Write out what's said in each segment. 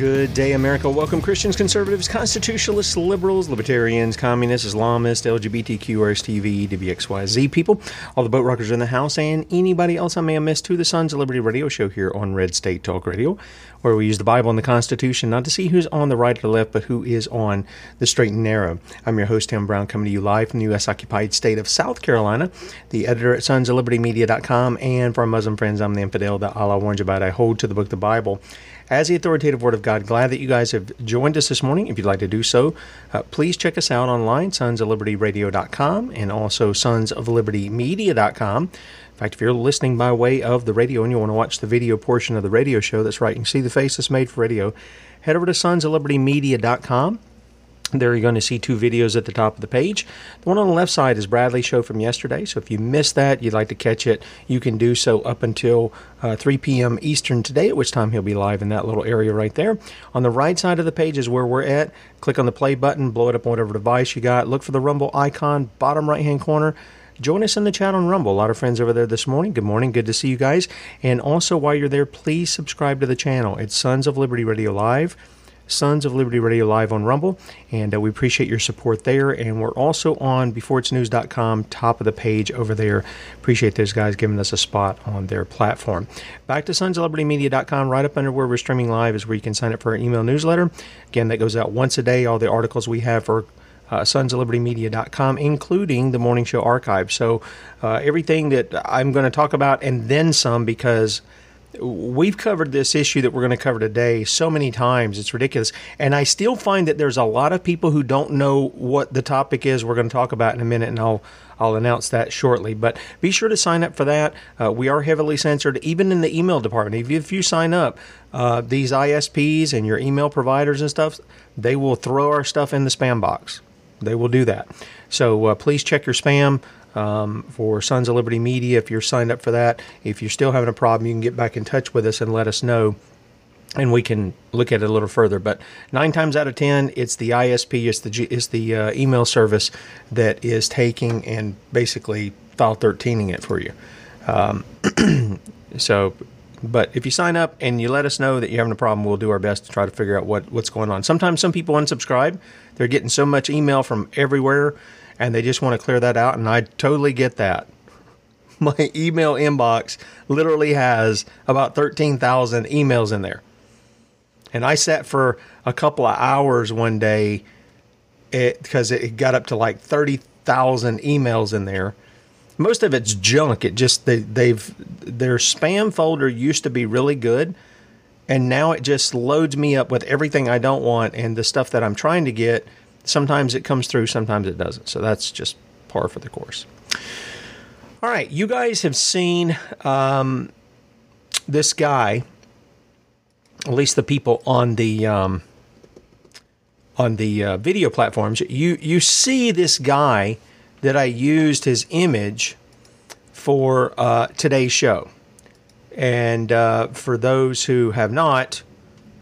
Good day, America. Welcome, Christians, conservatives, constitutionalists, liberals, libertarians, communists, Islamists, LGBTQ, RSTV, WXYZ people, all the boat rockers in the house, and anybody else I may have missed to the Sons of Liberty radio show here on Red State Talk Radio, where we use the Bible and the Constitution not to see who's on the right or the left, but who is on the straight and narrow. I'm your host, Tim Brown, coming to you live from the U.S. occupied state of South Carolina, the editor at Sons of Liberty Media.com, and for our Muslim friends, I'm the infidel that Allah warned you about. I hold to the book, the Bible as the authoritative Word of God. Glad that you guys have joined us this morning. If you'd like to do so, uh, please check us out online, sonsoflibertyradio.com, and also sonsoflibertymedia.com. In fact, if you're listening by way of the radio and you want to watch the video portion of the radio show, that's right, you can see the face that's made for radio, head over to sonsoflibertymedia.com. There you're going to see two videos at the top of the page. The one on the left side is Bradley's show from yesterday. So if you missed that, you'd like to catch it, you can do so up until uh, 3 p.m. Eastern today, at which time he'll be live in that little area right there. On the right side of the page is where we're at. Click on the play button, blow it up on whatever device you got. Look for the Rumble icon, bottom right hand corner. Join us in the chat on Rumble. A lot of friends over there this morning. Good morning. Good to see you guys. And also, while you're there, please subscribe to the channel. It's Sons of Liberty Radio Live. Sons of Liberty Radio Live on Rumble, and uh, we appreciate your support there. And we're also on beforeitsnews.com, top of the page over there. Appreciate those guys giving us a spot on their platform. Back to Sons of Liberty Media.com, right up under where we're streaming live is where you can sign up for our email newsletter. Again, that goes out once a day. All the articles we have for uh, sonsoflibertymedia.com, including the morning show archive. So uh, everything that I'm going to talk about and then some because we've covered this issue that we're going to cover today so many times it's ridiculous and i still find that there's a lot of people who don't know what the topic is we're going to talk about in a minute and i'll I'll announce that shortly. But be sure to sign up for that. Uh, we are heavily censored, even in the email department. If you, if you sign up, uh, these ISPs and your email providers and stuff, they will throw our stuff in the spam box. They will do that. So uh, please check your spam um, for Sons of Liberty Media if you're signed up for that. If you're still having a problem, you can get back in touch with us and let us know. And we can look at it a little further, but nine times out of ten, it's the ISP, it's the it's the uh, email service that is taking and basically file 13ing it for you. Um, so but if you sign up and you let us know that you're having a problem, we'll do our best to try to figure out what, what's going on. Sometimes some people unsubscribe. They're getting so much email from everywhere and they just want to clear that out. And I totally get that. My email inbox literally has about 13,000 emails in there. And I sat for a couple of hours one day because it, it got up to like 30,000 emails in there. Most of it's junk. It just they, they've their spam folder used to be really good, and now it just loads me up with everything I don't want and the stuff that I'm trying to get Sometimes it comes through, sometimes it doesn't. So that's just par for the course. All right, you guys have seen um, this guy, at least the people on the um, on the uh, video platforms. You you see this guy that I used his image for uh, today's show, and uh, for those who have not,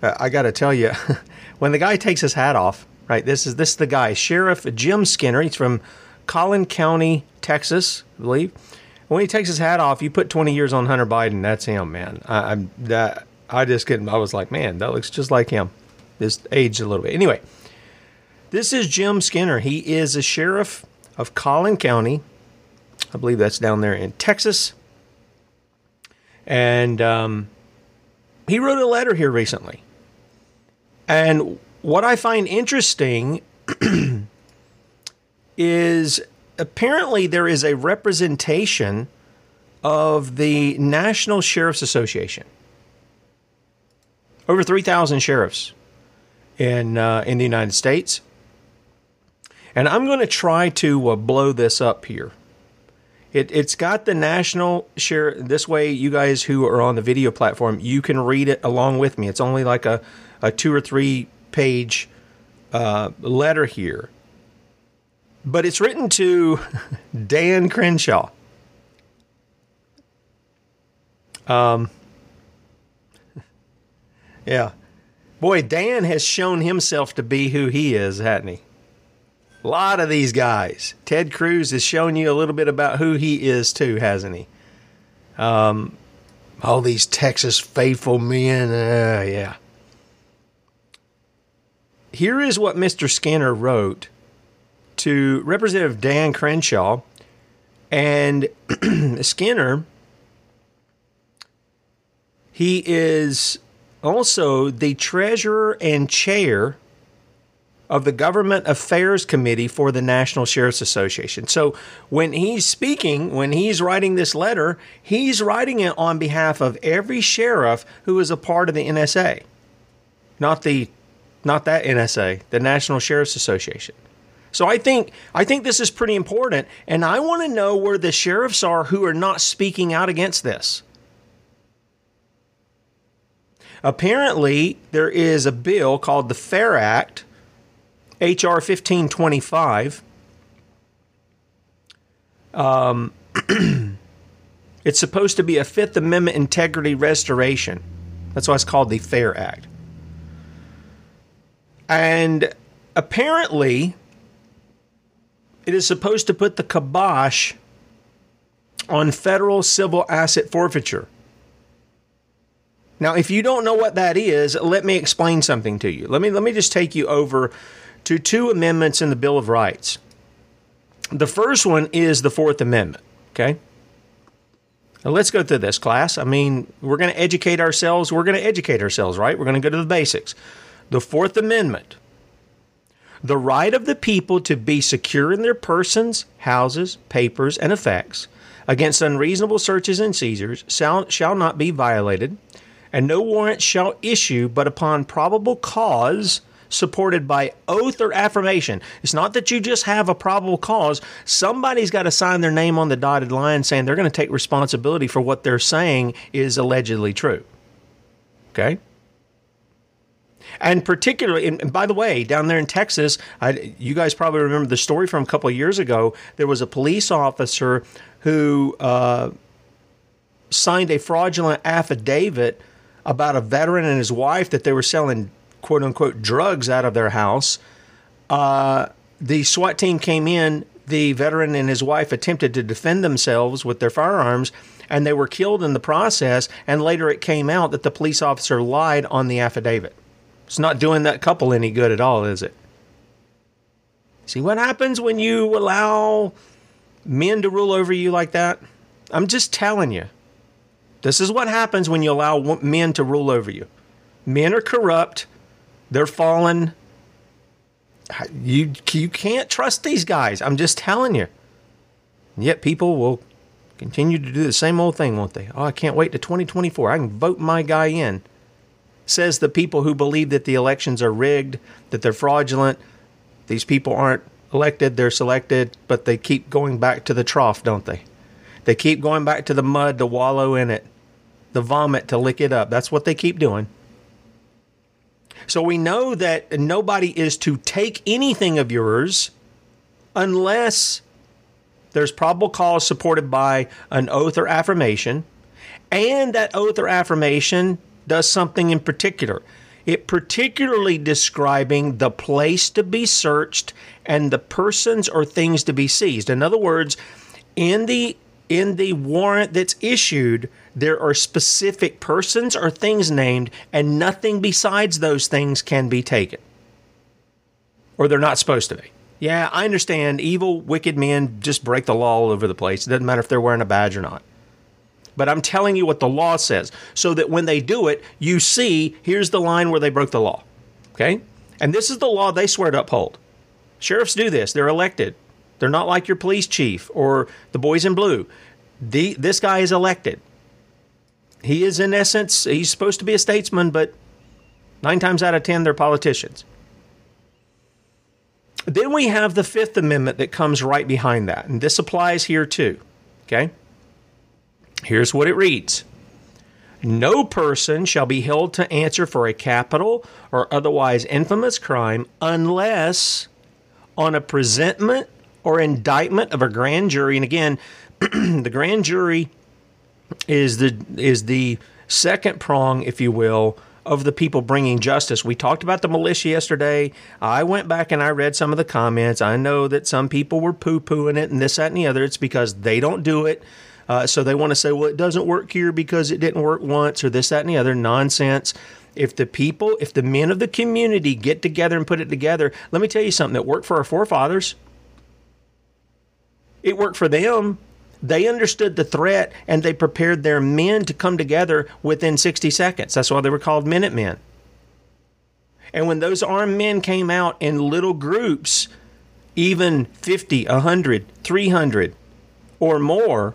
uh, I got to tell you, when the guy takes his hat off right? This is this is the guy, Sheriff Jim Skinner. He's from Collin County, Texas, I believe. When he takes his hat off, you put 20 years on Hunter Biden. That's him, man. I, am that. I just couldn't. I was like, man, that looks just like him. Just aged a little bit. Anyway, this is Jim Skinner. He is a sheriff of Collin County. I believe that's down there in Texas. And um, he wrote a letter here recently. And what I find interesting is apparently there is a representation of the National Sheriff's Association. Over 3,000 sheriffs in, uh, in the United States. And I'm going to try to uh, blow this up here. It, it's got the national share. This way, you guys who are on the video platform, you can read it along with me. It's only like a, a two or three page uh, letter here. But it's written to Dan Crenshaw. Um, yeah. Boy, Dan has shown himself to be who he is, hasn't he? A lot of these guys. Ted Cruz has shown you a little bit about who he is too, hasn't he? Um, all these Texas faithful men. Uh, yeah. Here is what Mr. Skinner wrote to Representative Dan Crenshaw. And Skinner, he is also the treasurer and chair of the Government Affairs Committee for the National Sheriff's Association. So when he's speaking, when he's writing this letter, he's writing it on behalf of every sheriff who is a part of the NSA, not the not that NSA, the National Sheriff's Association. So I think I think this is pretty important, and I want to know where the sheriffs are who are not speaking out against this. Apparently, there is a bill called the FAIR Act HR 1525. Um, it's supposed to be a Fifth Amendment integrity restoration. That's why it's called the FAIR Act. And apparently, it is supposed to put the kibosh on federal civil asset forfeiture. Now, if you don't know what that is, let me explain something to you. Let me let me just take you over to two amendments in the Bill of Rights. The first one is the Fourth Amendment, okay? Now let's go through this class. I mean, we're going to educate ourselves. We're going to educate ourselves, right? We're going to go to the basics. The Fourth Amendment the right of the people to be secure in their persons, houses, papers, and effects against unreasonable searches and seizures shall, shall not be violated, and no warrant shall issue but upon probable cause supported by oath or affirmation. It's not that you just have a probable cause. Somebody's got to sign their name on the dotted line saying they're going to take responsibility for what they're saying is allegedly true. Okay? And particularly, and by the way, down there in Texas, I, you guys probably remember the story from a couple of years ago. There was a police officer who uh, signed a fraudulent affidavit about a veteran and his wife that they were selling quote unquote drugs out of their house. Uh, the SWAT team came in. The veteran and his wife attempted to defend themselves with their firearms, and they were killed in the process. And later it came out that the police officer lied on the affidavit. It's not doing that couple any good at all, is it? See what happens when you allow men to rule over you like that? I'm just telling you. This is what happens when you allow men to rule over you. Men are corrupt. They're fallen. You you can't trust these guys. I'm just telling you. And yet people will continue to do the same old thing, won't they? Oh, I can't wait to 2024. I can vote my guy in. Says the people who believe that the elections are rigged, that they're fraudulent. These people aren't elected, they're selected, but they keep going back to the trough, don't they? They keep going back to the mud to wallow in it, the vomit to lick it up. That's what they keep doing. So we know that nobody is to take anything of yours unless there's probable cause supported by an oath or affirmation, and that oath or affirmation does something in particular. It particularly describing the place to be searched and the persons or things to be seized. In other words, in the in the warrant that's issued, there are specific persons or things named, and nothing besides those things can be taken. Or they're not supposed to be. Yeah, I understand evil, wicked men just break the law all over the place. It doesn't matter if they're wearing a badge or not. But I'm telling you what the law says so that when they do it, you see here's the line where they broke the law. Okay? And this is the law they swear to uphold. Sheriffs do this, they're elected. They're not like your police chief or the boys in blue. The, this guy is elected. He is, in essence, he's supposed to be a statesman, but nine times out of ten, they're politicians. Then we have the Fifth Amendment that comes right behind that, and this applies here too. Okay? Here's what it reads No person shall be held to answer for a capital or otherwise infamous crime unless on a presentment or indictment of a grand jury. And again, the grand jury is the is the second prong, if you will, of the people bringing justice. We talked about the militia yesterday. I went back and I read some of the comments. I know that some people were poo pooing it and this, that, and the other. It's because they don't do it. Uh, so they want to say, well, it doesn't work here because it didn't work once or this, that, and the other. Nonsense. If the people, if the men of the community get together and put it together, let me tell you something that worked for our forefathers. It worked for them. They understood the threat and they prepared their men to come together within 60 seconds. That's why they were called Minutemen. And when those armed men came out in little groups, even 50, 100, 300 or more,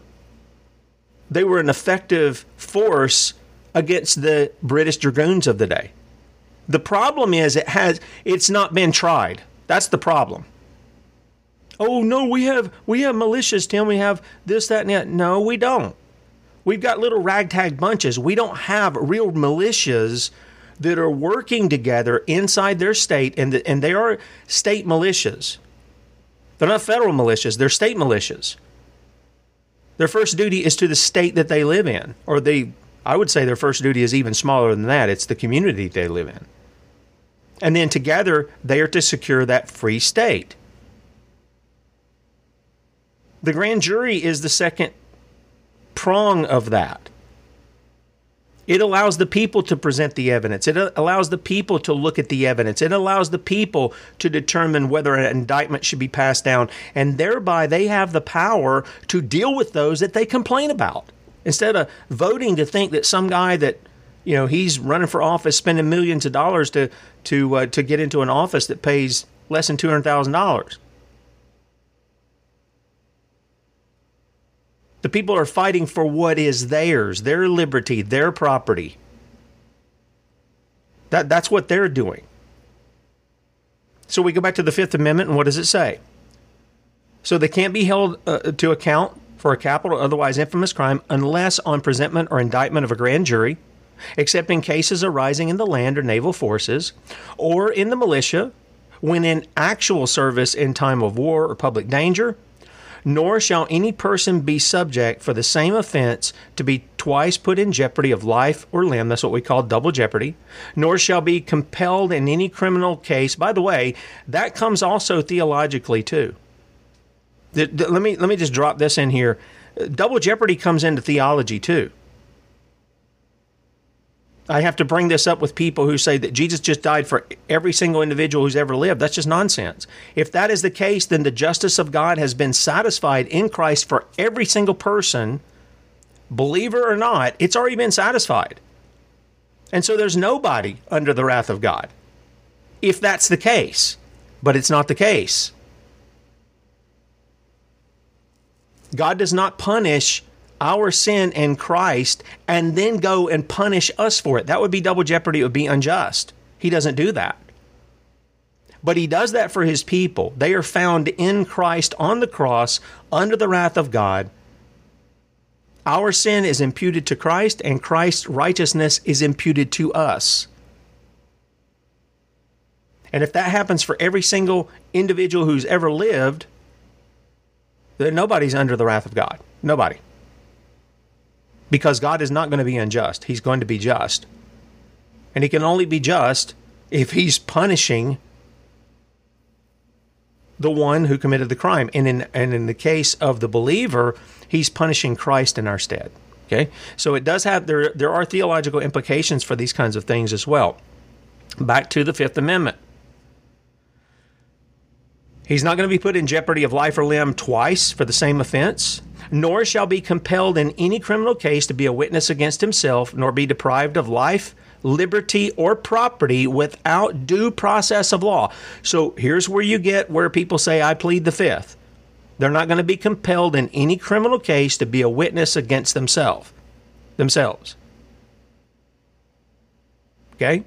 they were an effective force against the British dragoons of the day. The problem is it has it's not been tried. That's the problem. Oh no, we have we have militias, Tim. We have this, that, and that. No, we don't. We've got little ragtag bunches. We don't have real militias that are working together inside their state, and the, and they are state militias. They're not federal militias. They're state militias. Their first duty is to the state that they live in, or they. I would say their first duty is even smaller than that. It's the community they live in. And then together, they are to secure that free state. The grand jury is the second prong of that. It allows the people to present the evidence. It allows the people to look at the evidence. It allows the people to determine whether an indictment should be passed down. And thereby, they have the power to deal with those that they complain about. Instead of voting to think that some guy that, you know, he's running for office, spending millions of dollars to, to, uh, to get into an office that pays less than $200,000. The people are fighting for what is theirs, their liberty, their property. That, that's what they're doing. So we go back to the Fifth Amendment, and what does it say? So they can't be held uh, to account for a capital or otherwise infamous crime unless on presentment or indictment of a grand jury, except in cases arising in the land or naval forces, or in the militia, when in actual service in time of war or public danger, nor shall any person be subject for the same offense to be twice put in jeopardy of life or limb. That's what we call double jeopardy. Nor shall be compelled in any criminal case. By the way, that comes also theologically too. Let me let me just drop this in here. Double jeopardy comes into theology too. I have to bring this up with people who say that Jesus just died for every single individual who's ever lived. That's just nonsense. If that is the case, then the justice of God has been satisfied in Christ for every single person, believer or not, it's already been satisfied. And so there's nobody under the wrath of God. If that's the case, but it's not the case. God does not punish our sin in Christ and then go and punish us for it. That would be double jeopardy. It would be unjust. He doesn't do that. But he does that for his people. They are found in Christ on the cross under the wrath of God. Our sin is imputed to Christ, and Christ's righteousness is imputed to us. And if that happens for every single individual who's ever lived, then nobody's under the wrath of God. Nobody because God is not going to be unjust. He's going to be just. And he can only be just if he's punishing the one who committed the crime. And in and in the case of the believer, he's punishing Christ in our stead. Okay? So it does have there there are theological implications for these kinds of things as well. Back to the 5th Amendment. He's not going to be put in jeopardy of life or limb twice for the same offense, nor shall be compelled in any criminal case to be a witness against himself, nor be deprived of life, liberty, or property without due process of law. So here's where you get where people say, I plead the fifth. They're not going to be compelled in any criminal case to be a witness against themselves. Themselves. Okay?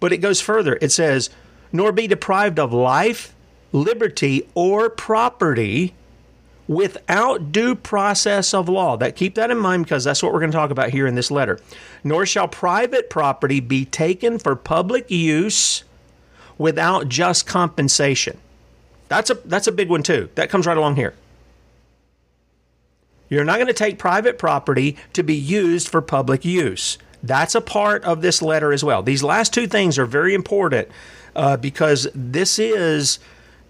But it goes further. It says, nor be deprived of life, liberty, or property without due process of law. That keep that in mind because that's what we're going to talk about here in this letter. Nor shall private property be taken for public use without just compensation. That's a that's a big one too. That comes right along here. You're not going to take private property to be used for public use. That's a part of this letter as well. These last two things are very important uh, because this is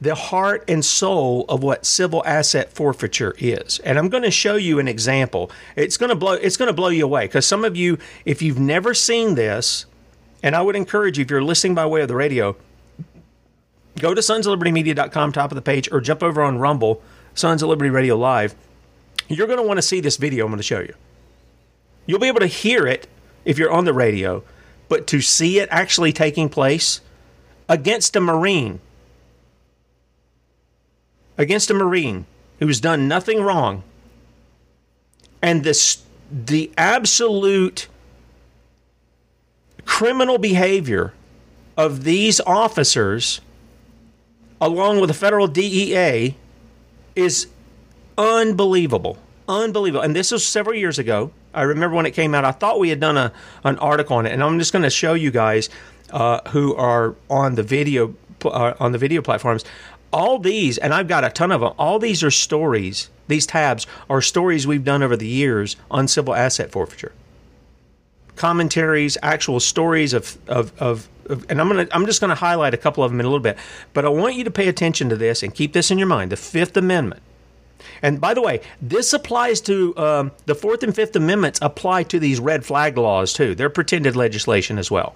the heart and soul of what civil asset forfeiture is. And I'm going to show you an example. It's going to blow it's going to blow you away because some of you if you've never seen this and I would encourage you if you're listening by way of the radio go to sonsoflibertymedia.com top of the page or jump over on Rumble Sons of Liberty Radio Live. You're going to want to see this video I'm going to show you. You'll be able to hear it if you're on the radio, but to see it actually taking place against a Marine, against a Marine who's done nothing wrong, and this, the absolute criminal behavior of these officers, along with the federal DEA, is unbelievable. Unbelievable. And this was several years ago. I remember when it came out. I thought we had done a an article on it, and I'm just going to show you guys uh, who are on the video uh, on the video platforms. All these, and I've got a ton of them. All these are stories. These tabs are stories we've done over the years on civil asset forfeiture. Commentaries, actual stories of of, of, of and I'm gonna I'm just gonna highlight a couple of them in a little bit. But I want you to pay attention to this and keep this in your mind. The Fifth Amendment and by the way, this applies to um, the Fourth and Fifth Amendments apply to these red flag laws too. They're pretended legislation as well.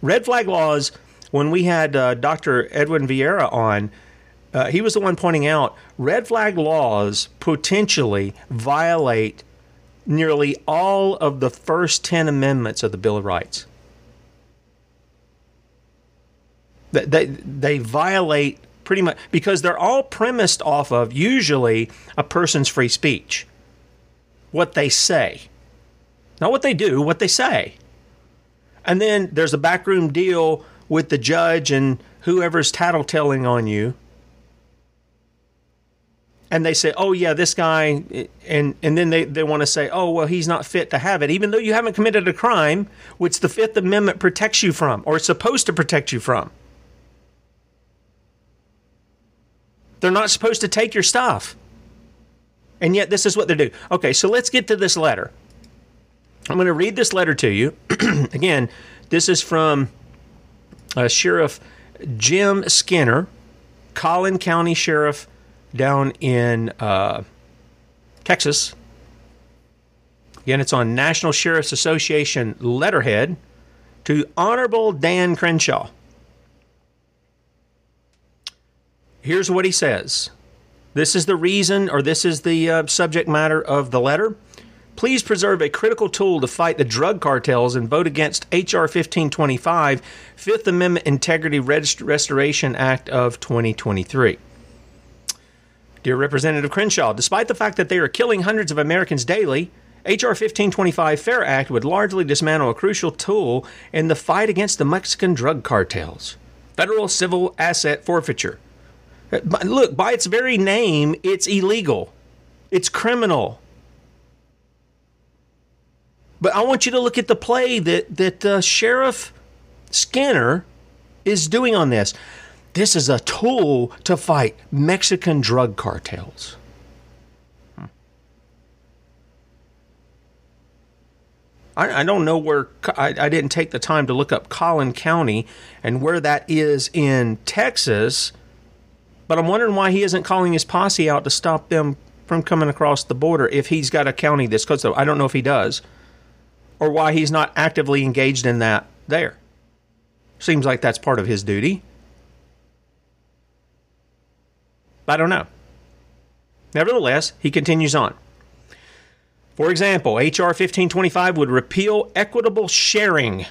Red flag laws. When we had uh, Dr. Edwin Vieira on, uh, he was the one pointing out red flag laws potentially violate nearly all of the first 10 amendments of the Bill of Rights. They, they violate pretty much because they're all premised off of usually a person's free speech. What they say. Not what they do, what they say. And then there's a backroom deal with the judge and whoever's tattletelling on you. And they say, oh, yeah, this guy, and, and then they, they want to say, oh, well, he's not fit to have it, even though you haven't committed a crime, which the Fifth Amendment protects you from, or is supposed to protect you from. They're not supposed to take your stuff. And yet, this is what they do. Okay, so let's get to this letter. I'm going to read this letter to you. Again, this is from uh, Sheriff Jim Skinner, Collin County Sheriff down in uh, Texas. Again, it's on National Sheriff's Association letterhead to Honorable Dan Crenshaw. Here's what he says. This is the reason, or this is the uh, subject matter of the letter. Please preserve a critical tool to fight the drug cartels and vote against H.R. 1525, Fifth Amendment Integrity Rest- Restoration Act of 2023. Dear Representative Crenshaw, despite the fact that they are killing hundreds of Americans daily, H.R. 1525 FAIR Act would largely dismantle a crucial tool in the fight against the Mexican drug cartels federal civil asset forfeiture. Uh, look, by its very name, it's illegal. It's criminal. But I want you to look at the play that that uh, Sheriff Skinner is doing on this. This is a tool to fight Mexican drug cartels. Hmm. I, I don't know where I, I didn't take the time to look up Collin County and where that is in Texas but I'm wondering why he isn't calling his posse out to stop them from coming across the border if he's got a county that's close. I don't know if he does, or why he's not actively engaged in that there. Seems like that's part of his duty. I don't know. Nevertheless, he continues on. For example, H.R. 1525 would repeal equitable sharing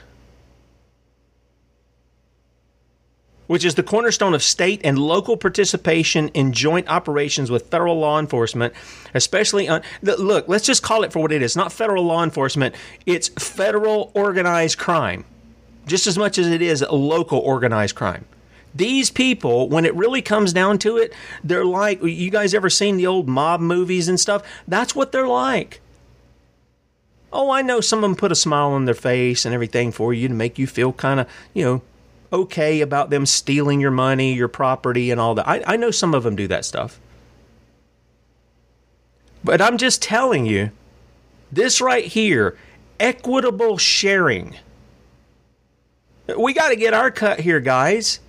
which is the cornerstone of state and local participation in joint operations with federal law enforcement, especially on. Look, let's just call it for what it is not federal law enforcement, it's federal organized crime, just as much as it is local organized crime. These people, when it really comes down to it, they're like you guys ever seen the old mob movies and stuff? That's what they're like. Oh, I know some of them put a smile on their face and everything for you to make you feel kind of, you know, okay about them stealing your money, your property, and all that. I, I know some of them do that stuff. But I'm just telling you, this right here, equitable sharing. We got to get our cut here, guys.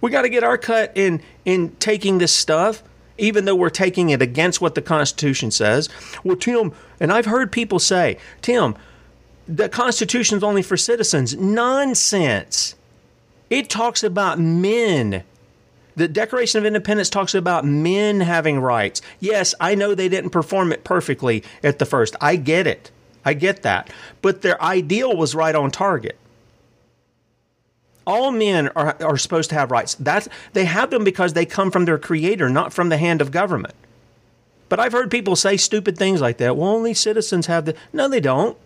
We got to get our cut in in taking this stuff, even though we're taking it against what the Constitution says. Well, Tim, and I've heard people say, Tim, the Constitution's only for citizens. Nonsense. It talks about men. The Declaration of Independence talks about men having rights. Yes, I know they didn't perform it perfectly at the first. I get it. I get that. But their ideal was right on target all men are, are supposed to have rights. That's, they have them because they come from their creator, not from the hand of government. But I've heard people say stupid things like that. Well, only citizens have the. No, they don't.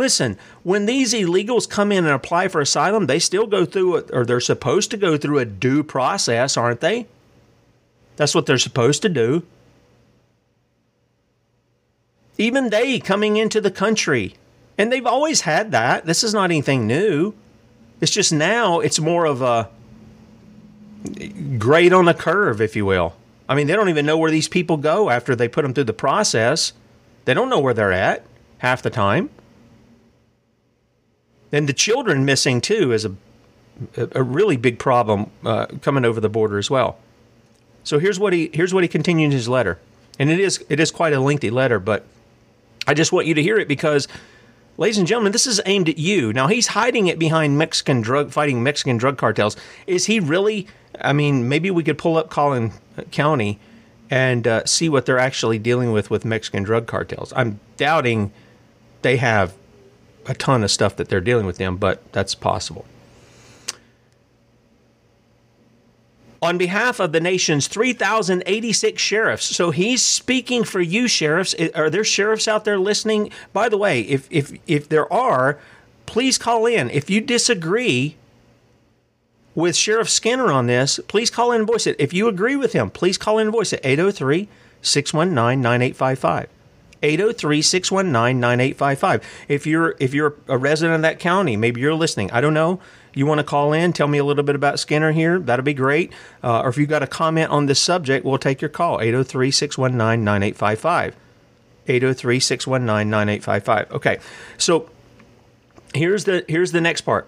Listen, when these illegals come in and apply for asylum, they still go through, or they're supposed to go through a due process, aren't they? That's what they're supposed to do. Even they coming into the country, and they've always had that. This is not anything new. It's just now it's more of a grade on the curve, if you will. I mean, they don't even know where these people go after they put them through the process. They don't know where they're at half the time. And the children missing too is a a really big problem uh, coming over the border as well. So here's what he here's what he continued in his letter, and it is it is quite a lengthy letter, but I just want you to hear it because ladies and gentlemen, this is aimed at you. Now he's hiding it behind Mexican drug fighting Mexican drug cartels. Is he really? I mean, maybe we could pull up Collin County and uh, see what they're actually dealing with with Mexican drug cartels. I'm doubting they have a ton of stuff that they're dealing with them, but that's possible. on behalf of the nation's 3,086 sheriffs. So he's speaking for you, sheriffs. Are there sheriffs out there listening? By the way, if, if, if there are, please call in. If you disagree with Sheriff Skinner on this, please call in and voice it. If you agree with him, please call in and voice it. 803 619 9855. 803-619-9855. If you're if you're a resident of that county, maybe you're listening. I don't know you want to call in, tell me a little bit about Skinner here, that'll be great. Uh, or if you've got a comment on this subject, we'll take your call 803 619 9855. 803 619 9855. Okay, so here's the, here's the next part.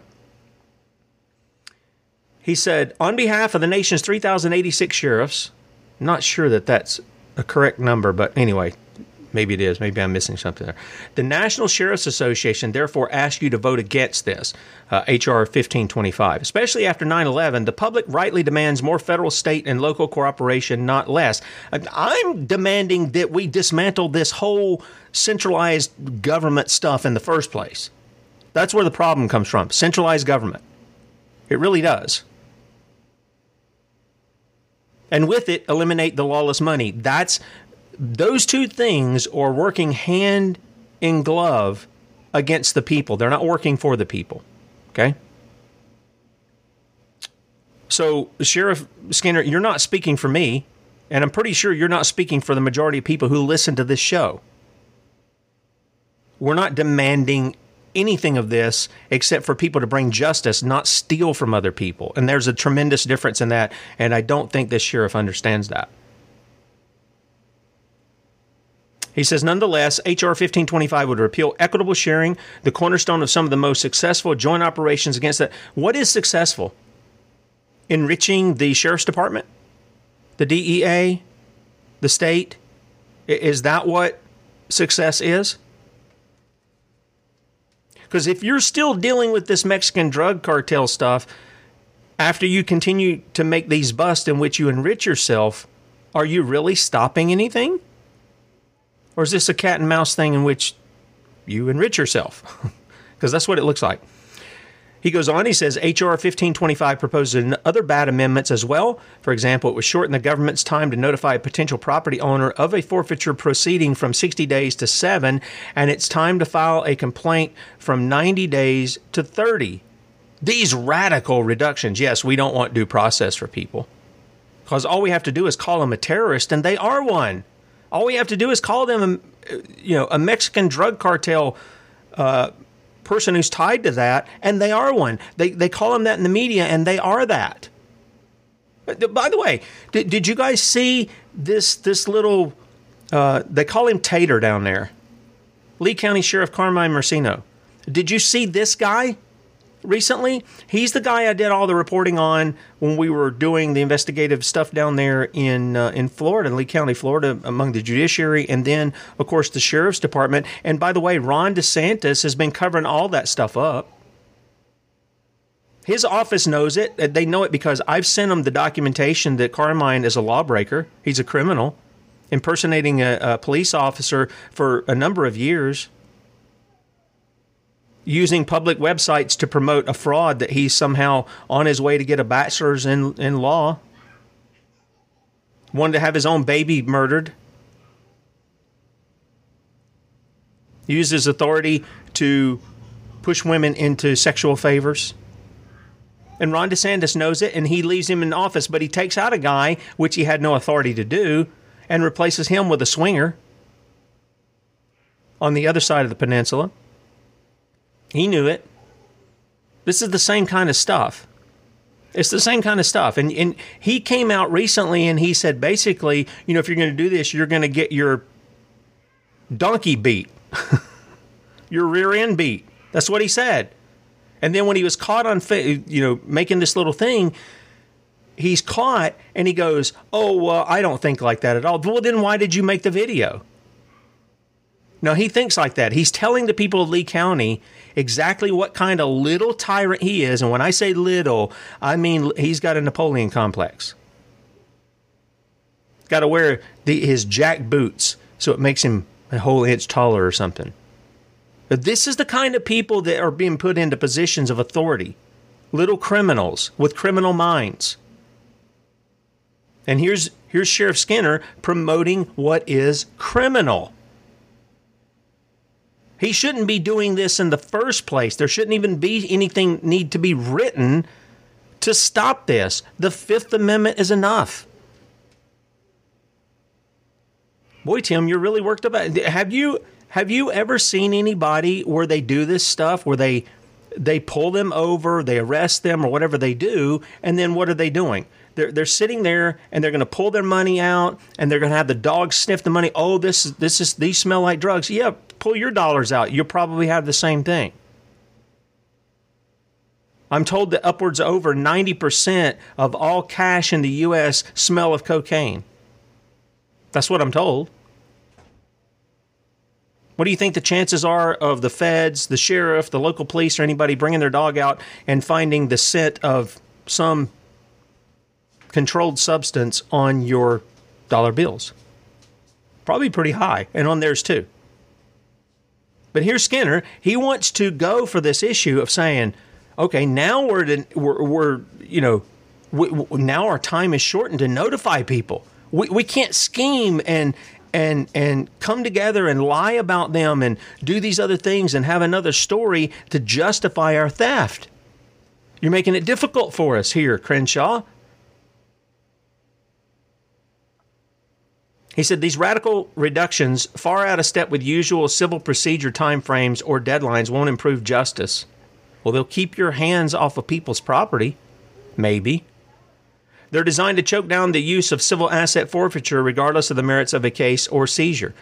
He said, on behalf of the nation's 3,086 sheriffs, not sure that that's a correct number, but anyway, Maybe it is. Maybe I'm missing something there. The National Sheriff's Association therefore asks you to vote against this, uh, H.R. 1525. Especially after 9 11, the public rightly demands more federal, state, and local cooperation, not less. I'm demanding that we dismantle this whole centralized government stuff in the first place. That's where the problem comes from centralized government. It really does and with it eliminate the lawless money. That's those two things are working hand in glove against the people. They're not working for the people. Okay? So, Sheriff Skinner, you're not speaking for me, and I'm pretty sure you're not speaking for the majority of people who listen to this show. We're not demanding anything of this except for people to bring justice, not steal from other people. And there's a tremendous difference in that, and I don't think this sheriff understands that. He says, nonetheless, H.R. 1525 would repeal equitable sharing, the cornerstone of some of the most successful joint operations against that. What is successful? Enriching the sheriff's department, the DEA, the state? Is that what success is? Because if you're still dealing with this Mexican drug cartel stuff, after you continue to make these busts in which you enrich yourself, are you really stopping anything? Or is this a cat and mouse thing in which you enrich yourself? Because that's what it looks like. He goes on, he says HR 1525 proposes other bad amendments as well. For example, it would shorten the government's time to notify a potential property owner of a forfeiture proceeding from 60 days to 7, and its time to file a complaint from 90 days to 30. These radical reductions, yes, we don't want due process for people. Because all we have to do is call them a terrorist, and they are one. All we have to do is call them, you know, a Mexican drug cartel uh, person who's tied to that, and they are one. They they call them that in the media, and they are that. By the way, did, did you guys see this this little? Uh, they call him Tater down there, Lee County Sheriff Carmine Marceno. Did you see this guy? Recently. He's the guy I did all the reporting on when we were doing the investigative stuff down there in uh, in Florida, Lee County, Florida, among the judiciary, and then of course the sheriff's department. And by the way, Ron DeSantis has been covering all that stuff up. His office knows it. They know it because I've sent them the documentation that Carmine is a lawbreaker. He's a criminal, impersonating a, a police officer for a number of years using public websites to promote a fraud that he's somehow on his way to get a bachelor's in, in law. Wanted to have his own baby murdered. Used his authority to push women into sexual favors. And Ron DeSantis knows it, and he leaves him in office, but he takes out a guy, which he had no authority to do, and replaces him with a swinger on the other side of the peninsula. He knew it. This is the same kind of stuff. It's the same kind of stuff. And, and he came out recently and he said basically, you know, if you're going to do this, you're going to get your donkey beat, your rear end beat. That's what he said. And then when he was caught on, you know, making this little thing, he's caught and he goes, "Oh, well, I don't think like that at all." Well, then why did you make the video? No, he thinks like that. He's telling the people of Lee County exactly what kind of little tyrant he is. And when I say little, I mean he's got a Napoleon complex. Got to wear the, his jack boots so it makes him a whole inch taller or something. But this is the kind of people that are being put into positions of authority little criminals with criminal minds. And here's, here's Sheriff Skinner promoting what is criminal. He shouldn't be doing this in the first place. There shouldn't even be anything need to be written to stop this. The Fifth Amendment is enough. Boy, Tim, you're really worked up. Have you have you ever seen anybody where they do this stuff where they they pull them over, they arrest them, or whatever they do, and then what are they doing? They're, they're sitting there and they're going to pull their money out and they're going to have the dogs sniff the money. Oh, this is this is these smell like drugs. Yeah, pull your dollars out. You'll probably have the same thing. I'm told that upwards of over 90% of all cash in the U.S. smell of cocaine. That's what I'm told. What do you think the chances are of the feds, the sheriff, the local police, or anybody bringing their dog out and finding the scent of some controlled substance on your dollar bills? Probably pretty high, and on theirs too. But here's Skinner. He wants to go for this issue of saying, okay, now we're, we're, we're you know, we, now our time is shortened to notify people. We, we can't scheme and and and come together and lie about them and do these other things and have another story to justify our theft. You're making it difficult for us here, Crenshaw. He said these radical reductions, far out of step with usual civil procedure timeframes or deadlines, won't improve justice. Well, they'll keep your hands off of people's property. Maybe. They're designed to choke down the use of civil asset forfeiture, regardless of the merits of a case or seizure.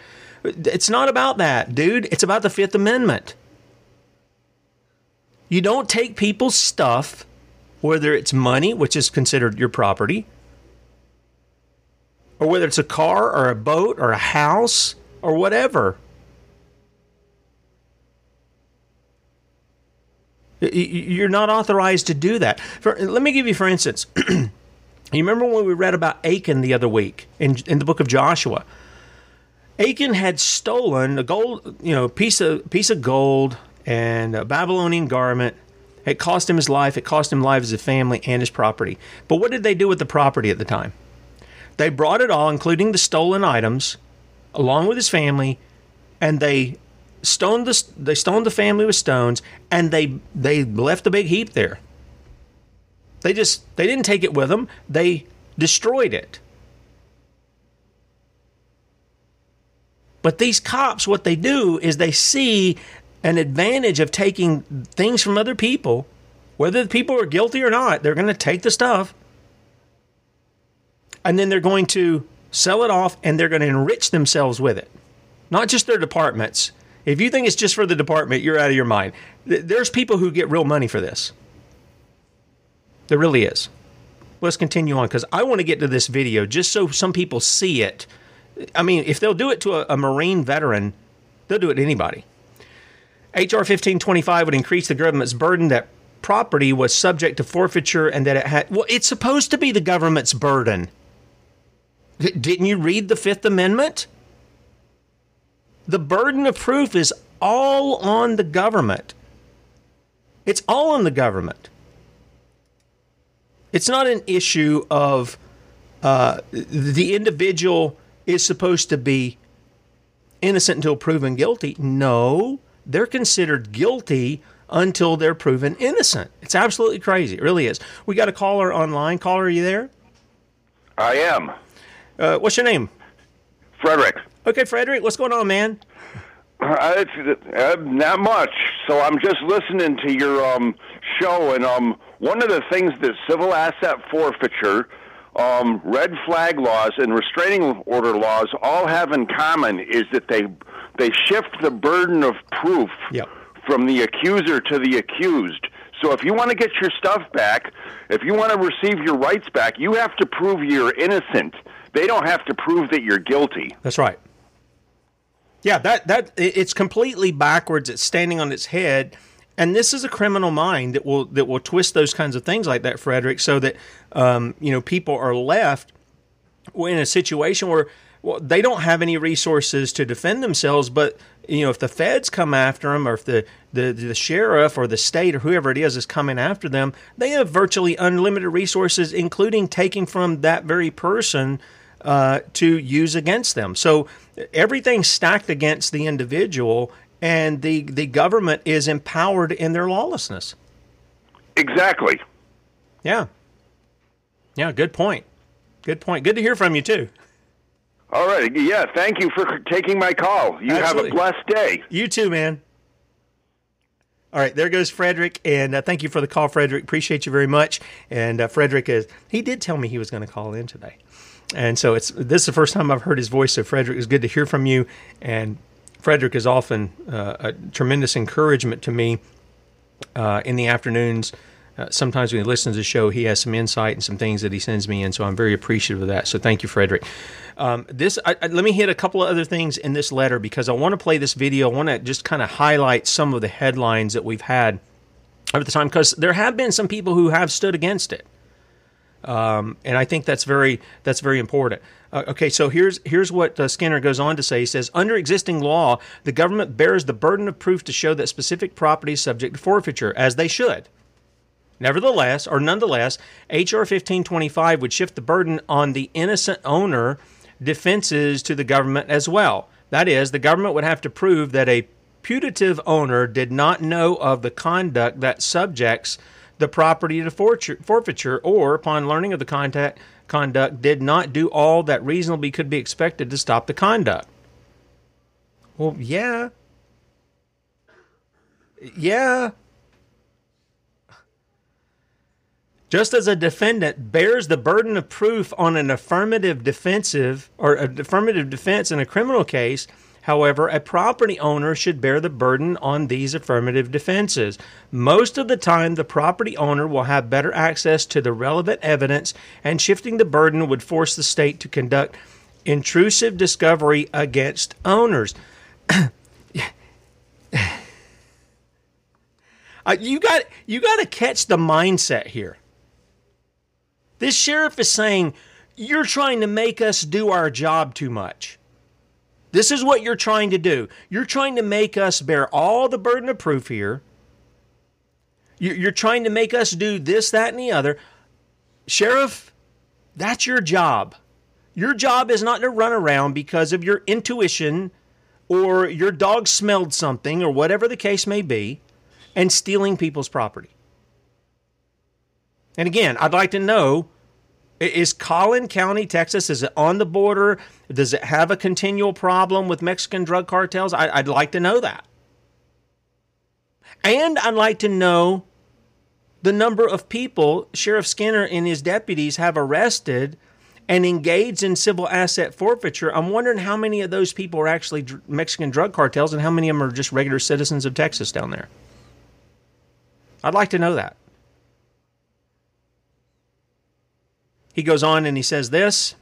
It's not about that, dude. It's about the Fifth Amendment. You don't take people's stuff, whether it's money, which is considered your property, or whether it's a car or a boat or a house or whatever. You're not authorized to do that. For, let me give you, for instance, you remember when we read about Achan the other week in, in the book of Joshua? Achan had stolen a gold, you know, piece of piece of gold and a Babylonian garment. It cost him his life. It cost him lives his family and his property. But what did they do with the property at the time? They brought it all, including the stolen items, along with his family, and they stoned the they stoned the family with stones, and they they left a big heap there. They just they didn't take it with them. They destroyed it. But these cops, what they do is they see an advantage of taking things from other people, whether the people are guilty or not, they're going to take the stuff and then they're going to sell it off and they're going to enrich themselves with it. Not just their departments. If you think it's just for the department, you're out of your mind. There's people who get real money for this. There really is. Let's continue on because I want to get to this video just so some people see it. I mean, if they'll do it to a, a Marine veteran, they'll do it to anybody. H.R. 1525 would increase the government's burden that property was subject to forfeiture and that it had. Well, it's supposed to be the government's burden. Didn't you read the Fifth Amendment? The burden of proof is all on the government. It's all on the government. It's not an issue of uh, the individual is supposed to be innocent until proven guilty. No, they're considered guilty until they're proven innocent. It's absolutely crazy. It really is. We got a caller online. Caller, are you there? I am. Uh, what's your name? Frederick. Okay, Frederick, what's going on, man? Uh, it's uh, not much. So I'm just listening to your um, show, and um, one of the things that civil asset forfeiture, um, red flag laws, and restraining order laws all have in common is that they they shift the burden of proof yep. from the accuser to the accused. So if you want to get your stuff back, if you want to receive your rights back, you have to prove you're innocent. They don't have to prove that you're guilty. That's right. Yeah, that that it's completely backwards. It's standing on its head, and this is a criminal mind that will that will twist those kinds of things like that, Frederick, so that um, you know people are left in a situation where well, they don't have any resources to defend themselves. But you know, if the feds come after them, or if the, the the sheriff or the state or whoever it is is coming after them, they have virtually unlimited resources, including taking from that very person uh, to use against them. So everything's stacked against the individual, and the the government is empowered in their lawlessness. Exactly. Yeah. Yeah. Good point. Good point. Good to hear from you too. All right. Yeah. Thank you for taking my call. You Absolutely. have a blessed day. You too, man. All right, there goes Frederick, and uh, thank you for the call, Frederick. Appreciate you very much. And uh, Frederick is he did tell me he was going to call in today, and so it's this is the first time I've heard his voice. So Frederick, it's good to hear from you. And Frederick is often uh, a tremendous encouragement to me uh, in the afternoons uh, sometimes when he listens to the show, he has some insight and some things that he sends me in. So I'm very appreciative of that. So thank you, Frederick. Um, this I, I, let me hit a couple of other things in this letter because I want to play this video. I want to just kind of highlight some of the headlines that we've had over the time because there have been some people who have stood against it, um, and I think that's very that's very important. Uh, okay, so here's here's what uh, Skinner goes on to say. He says, under existing law, the government bears the burden of proof to show that specific property is subject to forfeiture, as they should. Nevertheless, or nonetheless, H.R. 1525 would shift the burden on the innocent owner defenses to the government as well. That is, the government would have to prove that a putative owner did not know of the conduct that subjects the property to forfeiture, or upon learning of the contact, conduct, did not do all that reasonably could be expected to stop the conduct. Well, yeah. Yeah, Just as a defendant bears the burden of proof on an affirmative defensive or affirmative defense in a criminal case, however, a property owner should bear the burden on these affirmative defenses. Most of the time, the property owner will have better access to the relevant evidence, and shifting the burden would force the state to conduct intrusive discovery against owners. Uh, you got you got to catch the mindset here. This sheriff is saying you're trying to make us do our job too much. This is what you're trying to do. You're trying to make us bear all the burden of proof here. You're trying to make us do this, that, and the other. Sheriff, that's your job. Your job is not to run around because of your intuition or your dog smelled something or whatever the case may be and stealing people's property. And again, I'd like to know is Collin County, Texas, is it on the border? Does it have a continual problem with Mexican drug cartels? I, would like to know that. And I'd like to know the number of people Sheriff Skinner and his deputies have arrested and engaged in civil asset forfeiture. I'm wondering how many of those people are actually Mexican drug cartels and how many of them are just regular citizens of Texas down there. I'd like to know that. He goes on and he says this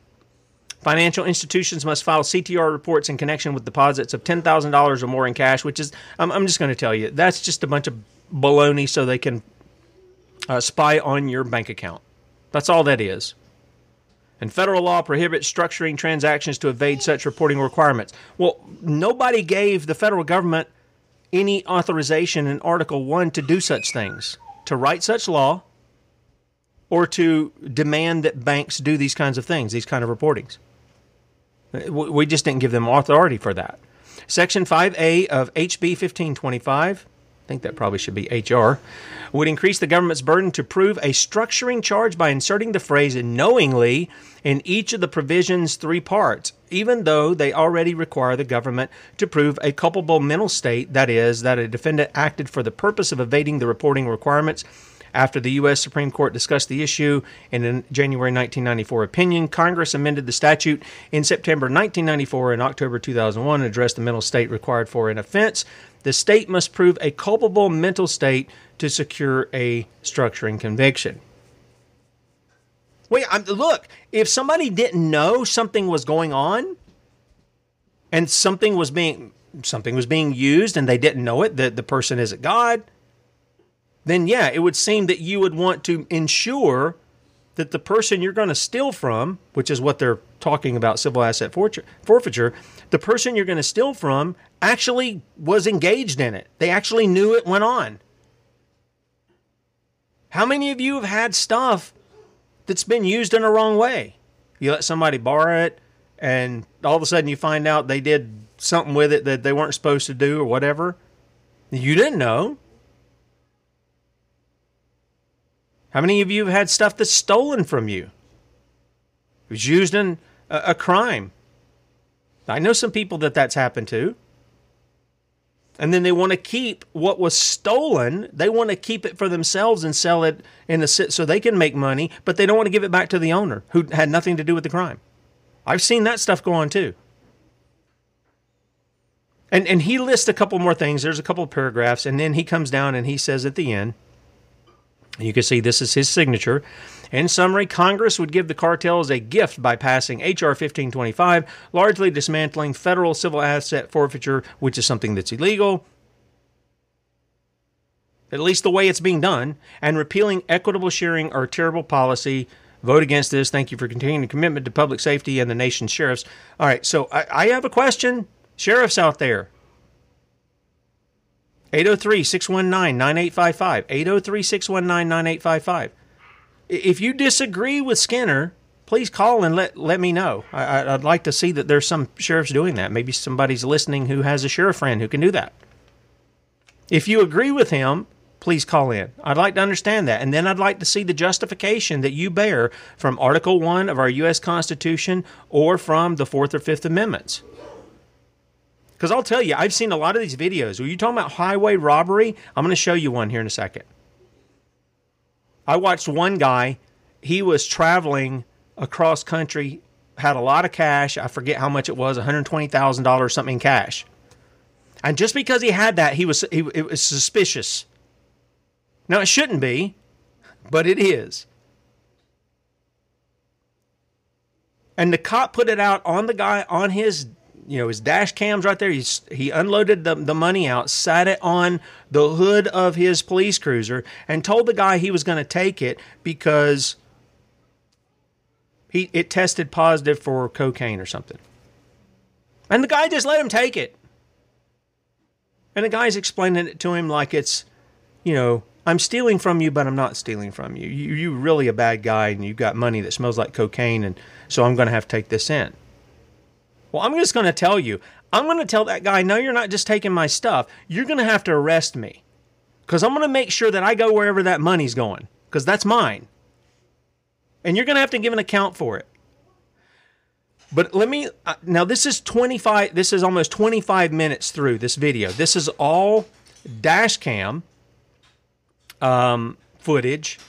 Financial institutions must file CTR reports in connection with deposits of $10,000 or more in cash, which is, I'm, I'm just going to tell you, that's just a bunch of baloney so they can uh, spy on your bank account. That's all that is. And federal law prohibits structuring transactions to evade such reporting requirements. Well, nobody gave the federal government any authorization in Article 1 to do such things, to write such law, or to demand that banks do these kinds of things, these kind of reportings. We just didn't give them authority for that. Section 5A of HB 1525 I think that probably should be HR, would increase the government's burden to prove a structuring charge by inserting the phrase knowingly in each of the provision's three parts, even though they already require the government to prove a culpable mental state, that is, that a defendant acted for the purpose of evading the reporting requirements after the U.S. Supreme Court discussed the issue in a January 1994 opinion, Congress amended the statute in September 1994 and October 2001 and addressed the mental state required for an offense. The state must prove a culpable mental state to secure a structuring conviction. Wait, I'm, look, if somebody didn't know something was going on and something was being something was being used and they didn't know it, that the person isn't God, then yeah, it would seem that you would want to ensure that the person you're going to steal from, which is what they're talking about civil asset forfeiture, the person you're going to steal from actually was engaged in it. They actually knew it went on. How many of you have had stuff that's been used in a wrong way? You let somebody borrow it, and all of a sudden you find out they did something with it that they weren't supposed to do or whatever. You didn't know. How many of you have had stuff that's stolen from you? It was used in a, a crime. I know some people that that's happened to. And then they want to keep what was stolen. They want to keep it for themselves and sell it in the so they can make money, but they don't want to give it back to the owner who had nothing to do with the crime. I've seen that stuff go on too. And and he lists a couple more things. There's a couple of paragraphs, and then he comes down and he says at the end, you can see this is his signature. In summary, Congress would give the cartels a gift by passing H.R. 1525, largely dismantling federal civil asset forfeiture, which is something that's illegal, at least the way it's being done, and repealing equitable sharing or terrible policy. Vote against this. Thank you for continuing commitment to public safety and the nation's sheriffs. All right, so I, I have a question. Sheriffs out there, 803 619 9855. 803 619 9855. If you disagree with Skinner, please call and let, let me know. I, would like to see that there's some sheriffs doing that. Maybe somebody's listening who has a sheriff friend who can do that. If you agree with him, please call in. I'd like to understand that. And then I'd like to see the justification that you bear from Article 1 of our U.S. Constitution or from the Fourth or Fifth Amendments. Because I'll tell you, I've seen a lot of these videos. Are you talking about highway robbery? I'm going to show you one here in a second. I watched one guy, he was traveling across country, had a lot of cash. I forget how much it was, $120,000 something in cash. And just because he had that, he was he, it was suspicious. Now it shouldn't be, but it is. And the cop put it out on the guy on his you know his dash cams right there. He's, he unloaded the, the money out, sat it on the hood of his police cruiser, and told the guy he was going to take it because he it tested positive for cocaine or something. And the guy just let him take it. And the guy's explaining it to him like it's, you know, I'm stealing from you, but I'm not stealing from you. you you're really a bad guy, and you've got money that smells like cocaine, and so I'm going to have to take this in. Well, I'm just going to tell you, I'm going to tell that guy, no, you're not just taking my stuff. You're going to have to arrest me because I'm going to make sure that I go wherever that money's going because that's mine. And you're going to have to give an account for it. But let me uh, now this is 25 this is almost 25 minutes through this video. This is all dash cam um, footage.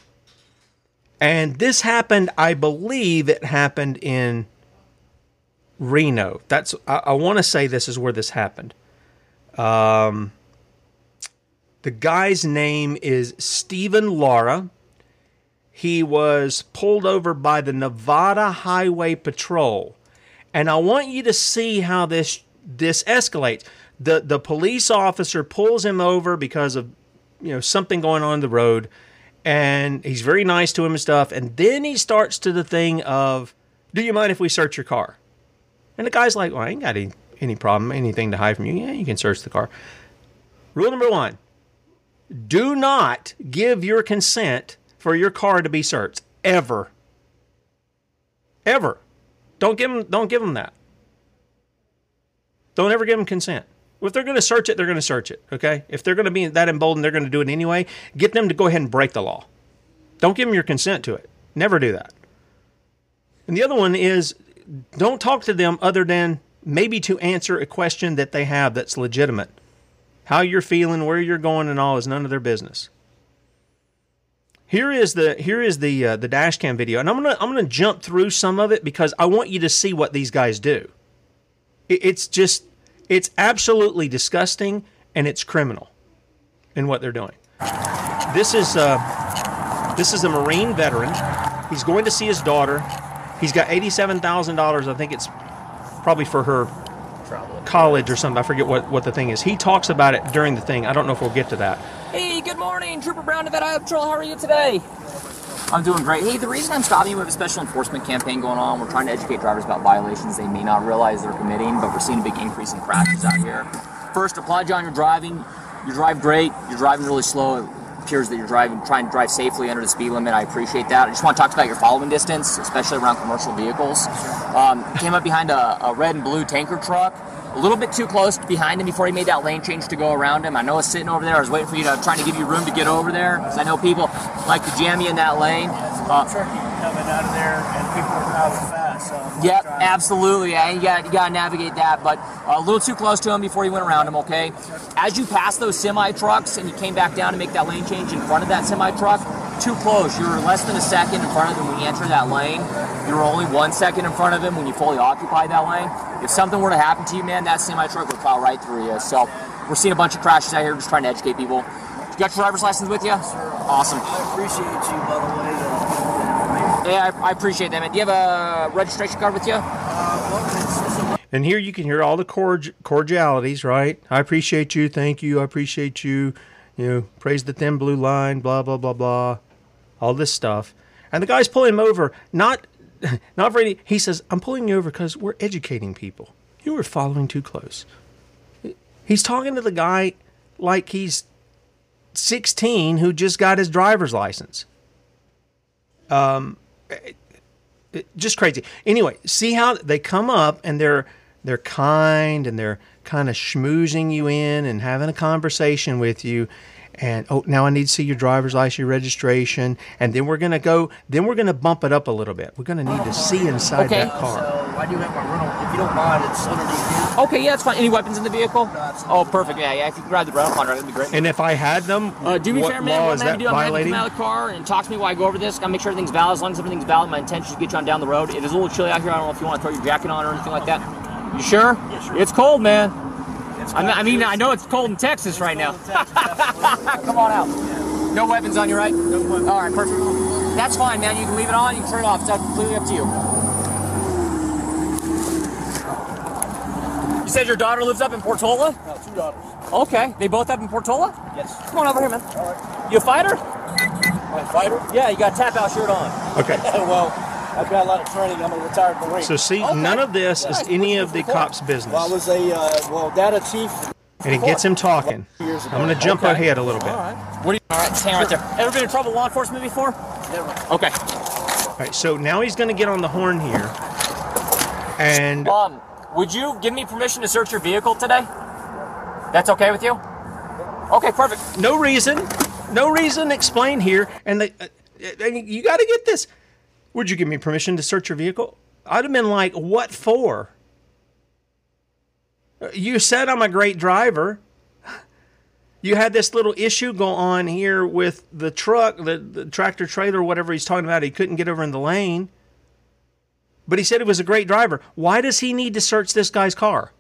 And this happened I believe it happened in Reno. That's I, I want to say this is where this happened. Um, the guy's name is Stephen Lara. He was pulled over by the Nevada Highway Patrol, and I want you to see how this this escalates. the The police officer pulls him over because of you know something going on in the road, and he's very nice to him and stuff. And then he starts to the thing of, "Do you mind if we search your car?" And the guy's like, well, I ain't got any, any problem, anything to hide from you. Yeah, you can search the car. Rule number one do not give your consent for your car to be searched. Ever. Ever. Don't give them, don't give them that. Don't ever give them consent. If they're going to search it, they're going to search it. Okay. If they're going to be that emboldened, they're going to do it anyway. Get them to go ahead and break the law. Don't give them your consent to it. Never do that. And the other one is don't talk to them other than maybe to answer a question that they have that's legitimate. How you're feeling, where you're going, and all is none of their business. Here is the here is the uh, the dash cam video, and I'm gonna I'm gonna jump through some of it because I want you to see what these guys do. It, it's just it's absolutely disgusting and it's criminal in what they're doing. This is uh, this is a Marine veteran. He's going to see his daughter He's got eighty-seven thousand dollars. I think it's probably for her college or something. I forget what, what the thing is. He talks about it during the thing. I don't know if we'll get to that. Hey, good morning, Trooper Brown of Iowa Patrol. How are you today? I'm doing great. Hey, the reason I'm stopping you, we have a special enforcement campaign going on. We're trying to educate drivers about violations they may not realize they're committing, but we're seeing a big increase in crashes out here. First, applaud you on your driving. You drive great. You're driving really slow appears that you're driving, trying to drive safely under the speed limit. I appreciate that. I just want to talk about your following distance, especially around commercial vehicles. Um, came up behind a, a red and blue tanker truck a little bit too close behind him before he made that lane change to go around him. I know it's sitting over there. I was waiting for you to trying to give you room to get over there because I know people like to jam you in that lane. Uh, coming out of there and people are fast. So yep, absolutely. Yeah, you got you got to navigate that, but uh, a little too close to him before you went around him. Okay. As you pass those semi trucks and you came back down to make that lane change in front of that semi truck, too close. You were less than a second in front of him when you entered that lane. You were only one second in front of him when you fully occupied that lane. If something were to happen to you, man, that semi truck would plow right through you. So we're seeing a bunch of crashes out here, just trying to educate people. You got your driver's license with you? Awesome. I appreciate you, by the way. Yeah, I, I, appreciate that, man. Do you have a registration card with you? Uh, and here you can hear all the cordial, cordialities, right? I appreciate you. Thank you. I appreciate you. You know, praise the thin blue line, blah, blah, blah, blah all this stuff. And the guy's pulling him over, not not for any. He says, "I'm pulling you over because we're educating people. You were following too close." He's talking to the guy like he's 16 who just got his driver's license. Um, Uh, just crazy. Anyway, see how they come up and they're they're kind and they're kind of schmoozing you in and having a conversation with you and oh now i need to see your driver's license your registration and then we're going to go then we're going to bump it up a little bit. We're going to need to see inside okay. that car. So i do have my rental if you don't mind it's underneath you okay yeah that's fine. Any weapons in the vehicle? No, oh perfect. Yeah yeah if you can grab the rental contract that'd be great. And if i had them uh, do me what fair man law what is I'm that do, violating? I'm out of the car and talk to me while i go over this. Gotta make sure everything's valid. As long as everything's valid my intention is to get you on down the road. It is a little chilly out here. I don't know if you want to throw your jacket on or anything like that. You sure, yeah, sure. it's cold man I mean, I know it's cold in Texas right now. Come on out. No weapons on you, right? No weapons. All right, perfect. That's fine, man. You can leave it on. You can turn it off. It's completely up to you. You said your daughter lives up in Portola? No, two daughters. Okay. They both up in Portola? Yes. Come on over here, man. All right. You a fighter? My fighter? Yeah, you got a tap out shirt on. Okay. well, I've got a lot of training. I'm a retired Marine. So see, Okay. none of this is any of the your cop's business. well, I was a uh, well data chief and it gets him talking. I'm going to jump Okay. ahead a little bit. All right. What do you? All right, stand right there. Ever been in trouble with law enforcement before? Never. Okay. All right, so now he's going to get on the horn here. And Um, would you give me permission to search your vehicle today? That's okay with you? Okay, perfect. no reason, no reason explain here. And the, uh, and you got to get this. Would you give me permission to search your vehicle? I'd have been like, what for? You said I'm a great driver. You had this little issue go on here with the truck, the, the tractor trailer, whatever he's talking about. He couldn't get over in the lane. But he said he was a great driver. Why does he need to search this guy's car?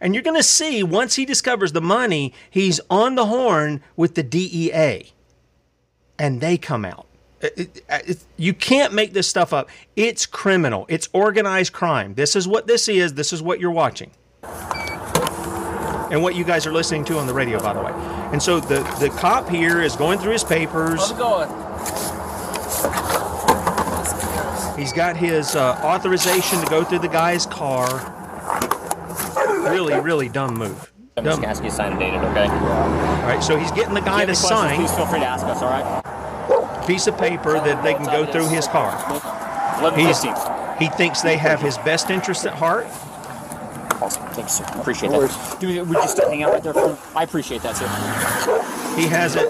And you're going to see once he discovers the money, he's on the horn with the DEA. And they come out. It- it- it- you can't make this stuff up. It's criminal, it's organized crime. This is what this is, this is what you're watching. And what you guys are listening to on the radio, by the way. And so the, the cop here is going through his papers. It going? He's got his uh, authorization to go through the guy's car. Really, really dumb move. I'm just Dumb. gonna ask you to sign and date it, okay? All right, so he's getting the guy to sign Please feel free to ask us, all right? Piece of paper that they can go through his car. 11 He's, he thinks they have his best interest at heart. Awesome. Thanks, sir. Appreciate that. Do we, would you still hang out right there for I appreciate that, sir. He has it.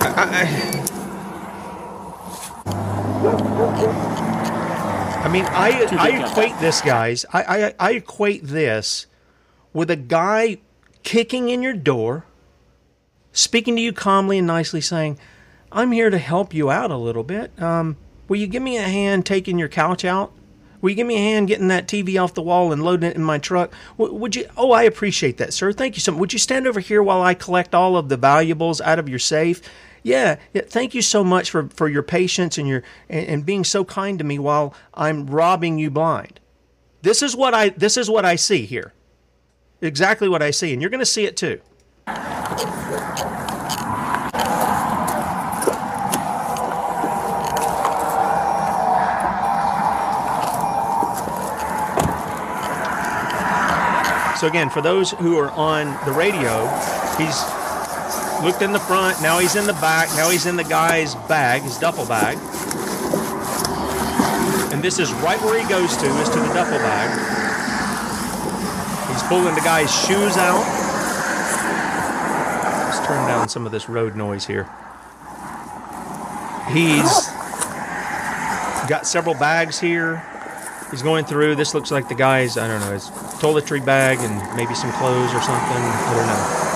I, I, I mean, I, I equate this, guys. I, I, I equate this with a guy kicking in your door, speaking to you calmly and nicely, saying, "I'm here to help you out a little bit. Um, will you give me a hand taking your couch out? Will you give me a hand getting that TV off the wall and loading it in my truck? Would you? Oh, I appreciate that, sir. Thank you so much. Would you stand over here while I collect all of the valuables out of your safe? Yeah, yeah. Thank you so much for, for your patience and your and, and being so kind to me while I'm robbing you blind. This is what I this is what I see here. Exactly what I see, and you're going to see it too. So again, for those who are on the radio, he's looked in the front, now he's in the back, now he's in the guy's bag, his duffel bag. And this is right where he goes to, is to the duffel bag. He's pulling the guy's shoes out. Let's turn down some of this road noise here. He's got several bags here. He's going through. This looks like the guy's, I don't know, his toiletry bag and maybe some clothes or something. I don't know.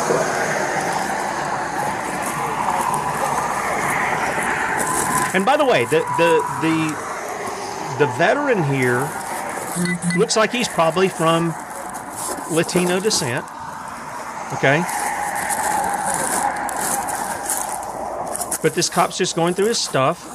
And by the way, the the the the veteran here looks like he's probably from Latino descent. Okay. But this cop's just going through his stuff.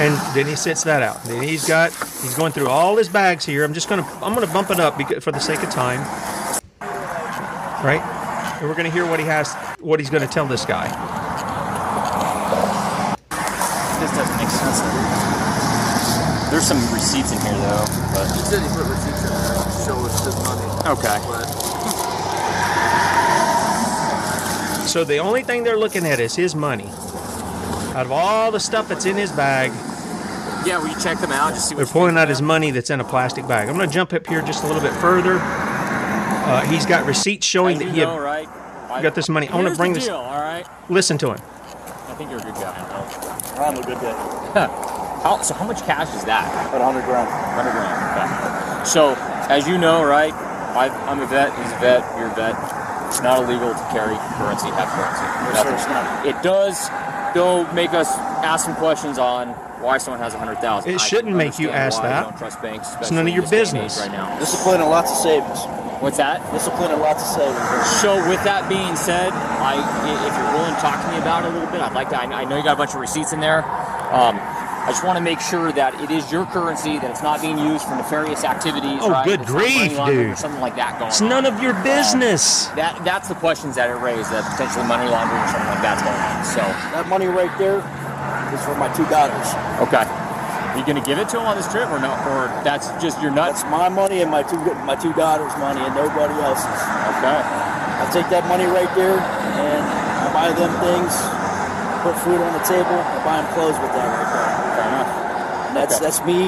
And then he sits that out. Then he's got he's going through all his bags here. I'm just gonna I'm gonna bump it up because, for the sake of time, right? And we're gonna hear what he has, what he's gonna tell this guy. This doesn't make sense. There's some receipts in here though, but He said he put receipts in there to show us his money. okay. But So the only thing they're looking at is his money. Out of all the stuff that's in his bag, Yeah, will you check them out? Just see what they're pulling out his about money that's in a plastic bag. I'm gonna jump up here just a little bit further. Uh, he's got receipts showing that you he had know, right? I got this money. I want to bring the this. Deal, all right. Listen to him. I think you're a good guy. I'm a good guy. How, so how much cash is that? About 100 grand. 100 grand. Okay. So, as you know, right, I, I'm a vet, he's a vet, you're a vet. It's not illegal to carry currency, have currency. Yes, sir, it's not. It does, though, make us ask some questions on why someone has a hundred thousand. It shouldn't make you ask that. Don't trust banks. It's none of your this day and business. age right now. Discipline and lots of savings. What's that? Discipline and lots of savings. So with that being said, I, i- if you're willing to talk to me about it a little bit, I'd like to. I, I know you got a bunch of receipts in there. Um, I just want to make sure that it is your currency, that it's not being used for nefarious activities. Oh, right? good It's grief, laundering Or something like that going It's on. none of your um, business. That that's the questions that it raised. That potentially money laundering or something like that's going on. So That money right there is for my two daughters. okay, are you going to give it to them on this trip or no? Or that's just your nuts? That's my money and my two my two daughters' money and nobody else's. Okay. I take that money right there and I buy them things, put food on the table, I buy them clothes with that right there. Fair enough. And that's Okay. that's me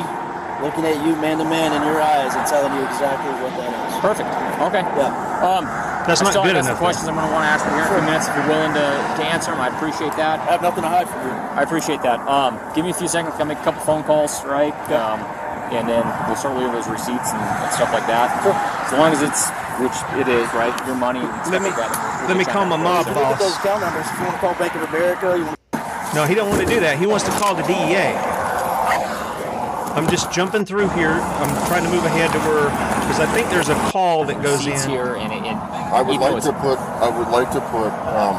looking at you man to man in your eyes and telling you exactly what that is. Perfect. Okay. Yeah. Um, That's I not good got some enough, questions I'm going to want to ask you here in a few minutes. If you're willing to, to answer them, I appreciate that. I have nothing to hide from you. I appreciate that. Um, give me a few seconds. I'll make a couple phone calls, right? Um, and then we'll start looking at those receipts and, and stuff like that. Sure. As long as it's, which it is, right? Your money. Let me- like that, we'll- we'll let me call you my on mob that. Look at boss. those account numbers. If you want to call Bank of America, you want No, he don't want to do that. He wants to call the DEA. I'm just jumping through here. I'm trying to move ahead to where because I think there's a call that goes Receipts in. here and, and I would like to put I would like to put um,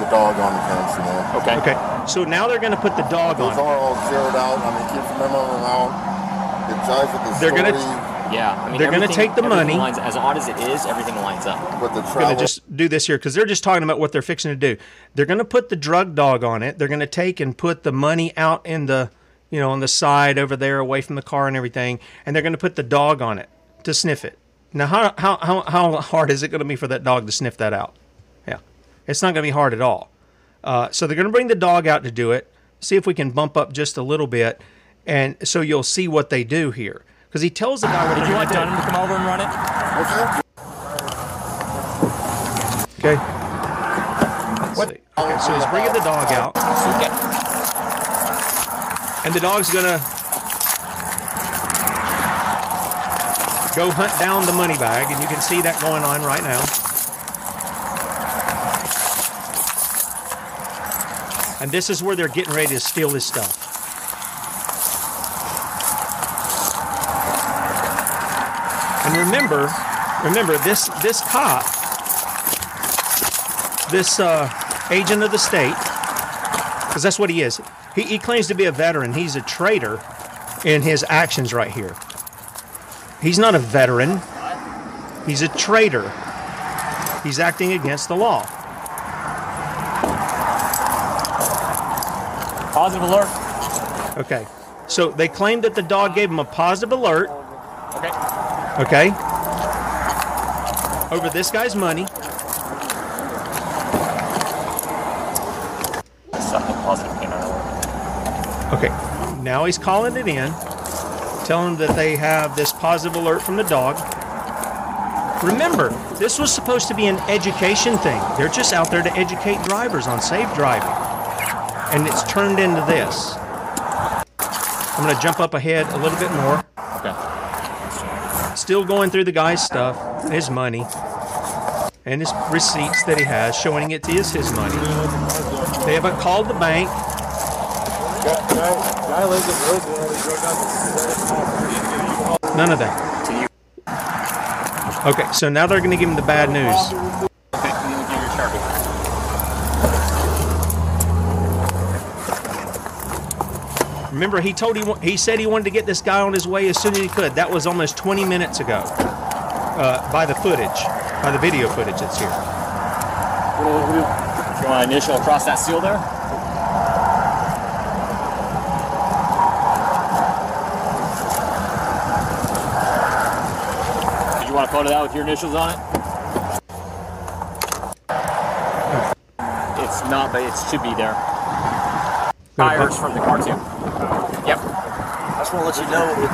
the dog on the fence, you know. Okay. Okay, so now they're going to put the dog Those on. are all zeroed out. I mean, keep the memo out. It jives with the They're gonna- story Yeah. I mean, They're gonna take the money. Lines, as odd as it is, everything lines up. with the going to just do this here because they're just talking about what they're fixing to do. They're going to put the drug dog on it. They're going to take and put the money out in the, you know, on the side over there, away from the car and everything, and they're going to put the dog on it to sniff it. Now, how how how, how hard is it going to be for that dog to sniff that out? Yeah, it's not going to be hard at all. Uh, so they're going to bring the dog out to do it. See if we can bump up just a little bit, and so you'll see what they do here. Because he tells the guy what Did you want. Dunham to come over and run it? Okay. What? Okay, so he's bringing the dog out, Okay. And the dog's gonna go hunt down the money bag, and you can see that going on right now. And this is where they're getting ready to steal his stuff. And remember, remember this this cop, this uh, agent of the state, because that's what he is. He, he claims to be a veteran. He's a traitor in his actions right here. He's not a veteran. He's a traitor. He's acting against the law. Positive alert. Okay. So they claim that the dog gave him a positive alert. Okay. Okay. Over this guy's money. Something positive came out of it. Okay. Now he's calling it in, telling them that they have this positive alert from the dog. Remember, this was supposed to be an education thing. They're just out there to educate drivers on safe driving. And it's turned into this. I'm going to jump up ahead a little bit more. Okay. Still going through the guy's stuff, his money, and his receipts that he has, showing it to is his money. They haven't called the bank. None of that. Okay, so now they're going to give him the bad news. Remember, he told he he said he wanted to get this guy on his way as soon as he could. That was almost 20 minutes ago. Uh, by the footage, by the video footage that's here. You want to initial across that seal there. Did it want to photo that with your initials on it? It's not, but it should be there. Tires from the car too. Yep. I just want to let you know. It,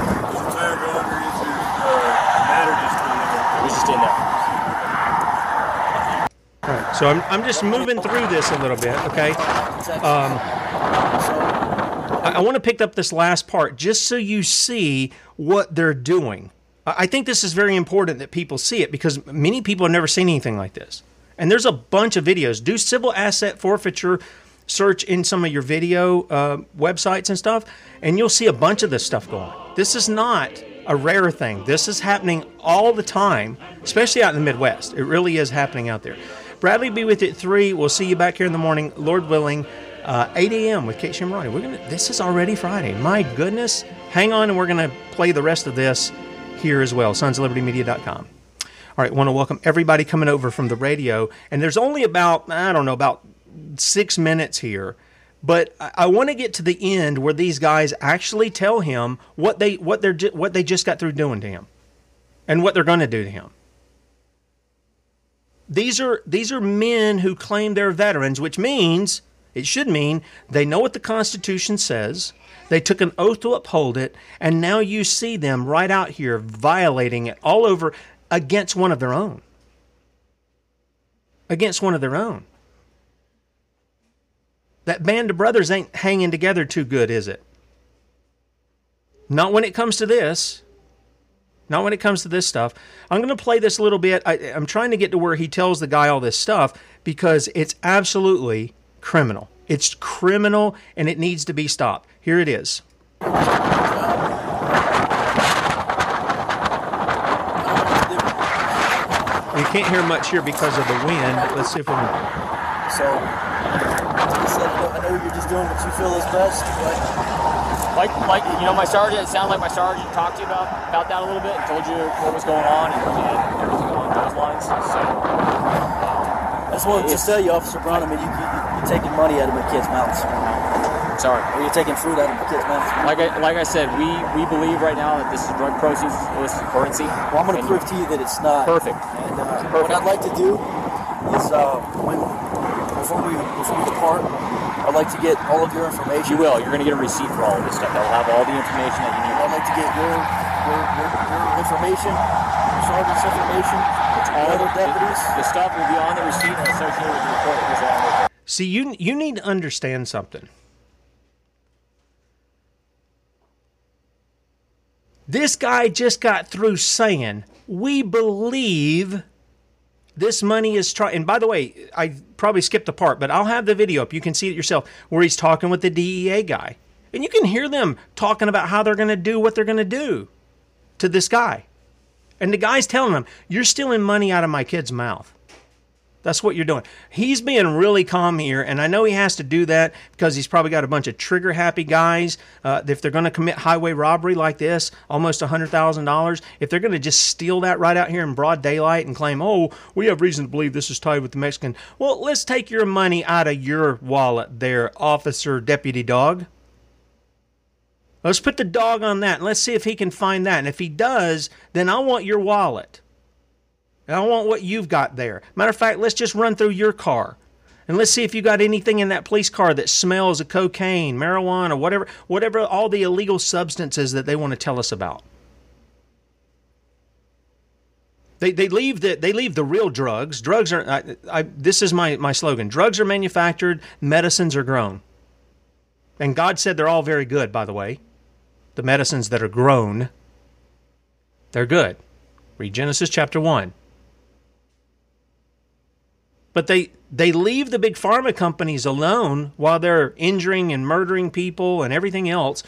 It was just in there. All right, so I'm, I'm just moving through this a little bit, okay? Um, I, I want to pick up this last part just so you see what they're doing. I think this is very important that people see it because many people have never seen anything like this. And there's a bunch of videos. Do civil asset forfeiture search in some of your video uh, websites and stuff, and you'll see a bunch of this stuff going. This is not a rare thing. This is happening all the time, especially out in the Midwest. It really is happening out there. Bradley be with at three. We'll see you back here in the morning, Lord willing, uh, 8 a.m. with Kate Shimrani. We're gonna. This is already Friday. My goodness. Hang on, and we're gonna play the rest of this here as well. SonsOfLibertyMedia.com. All right, want to welcome everybody coming over from the radio, and there's only about I don't know about six minutes here, but I, I want to get to the end where these guys actually tell him what they what they're what they just got through doing to him, and what they're going to do to him. These are these are men who claim they're veterans, which means it should mean they know what the Constitution says. They took an oath to uphold it, and now you see them right out here violating it all over against one of their own. Against one of their own. That band of brothers ain't hanging together too good, is it? Not when it comes to this. Not when it comes to this stuff. I'm going to play this a little bit. I, I'm trying to get to where he tells the guy all this stuff because it's absolutely criminal. It's criminal and it needs to be stopped. Here it is. You can't hear much here because of the wind. Let's see if we can. So, like I said, I know- I you're just doing what you feel is best, but Like, like you know, my sergeant. It sounded like my sergeant talked to you about about that a little bit and told you what was going on and, and everything along those lines. So, um, I just wanted to tell you, Officer Brown, I mean, you, you, you're taking money out of my kids' mouths. sorry. Or you're taking food out of my kids' mouths. Like I, like I said, we, we believe right now that this is drug proceeds, illicit currency. Well, I'm going to prove to you that it's not. Perfect. And uh, what I'd like to do is, uh, when before we before we depart, I'd like to get all of your information. You will. You're going to get a receipt for all of this stuff. That'll have all the information that you need. I'd like to get your your, your, your information, your sergeant's information, it's All the, deputies. the stuff will be on the receipt and associated with the report that with it. See, you you need to understand something. This guy just got through saying, "We believe this money is trying." And by the way, I probably skipped a part, but I'll have the video up. You can see it yourself, where he's talking with the DEA guy, and you can hear them talking about how they're going to do what they're going to do to this guy. And the guy's telling him, "You're stealing money out of my kid's mouth." That's what you're doing. He's being really calm here, and I know he has to do that because he's probably got a bunch of trigger happy guys. Uh, if they're going to commit highway robbery like this, almost $100,000, if they're going to just steal that right out here in broad daylight and claim, oh, we have reason to believe this is tied with the Mexican, well, let's take your money out of your wallet there, officer, deputy dog. Let's put the dog on that and let's see if he can find that. And if he does, then I want your wallet. I want what you've got there. Matter of fact, let's just run through your car. And let's see if you got anything in that police car that smells of cocaine, marijuana, whatever, whatever, all the illegal substances that they want to tell us about. They, they leave the they leave the real drugs. Drugs are I, I, this is my, my slogan. Drugs are manufactured, medicines are grown. And God said they're all very good, by the way. The medicines that are grown, they're good. Read Genesis chapter 1. But they they leave the big pharma companies alone while they're injuring and murdering people and everything else.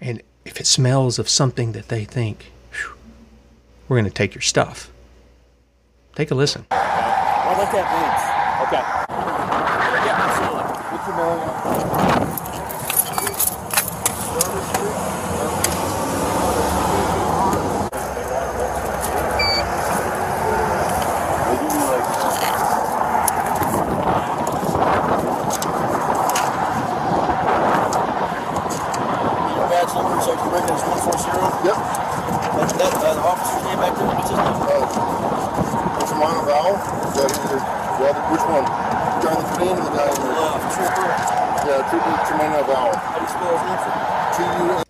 And if it smells of something that they think, "Phew, we're going to take your stuff. Take a listen. I'd like to. Okay. Yeah, absolutely. What's your name? Your badge number, so your record is 140. Yep. That, that uh, officer's name back there, what's his name? What's the mine vowel? Is that either, the other, which one? The guy in the green or the guy in the... Uh, Trooper. Yeah, Trooper Tremena vowel. How do you spell his name? T-U-N...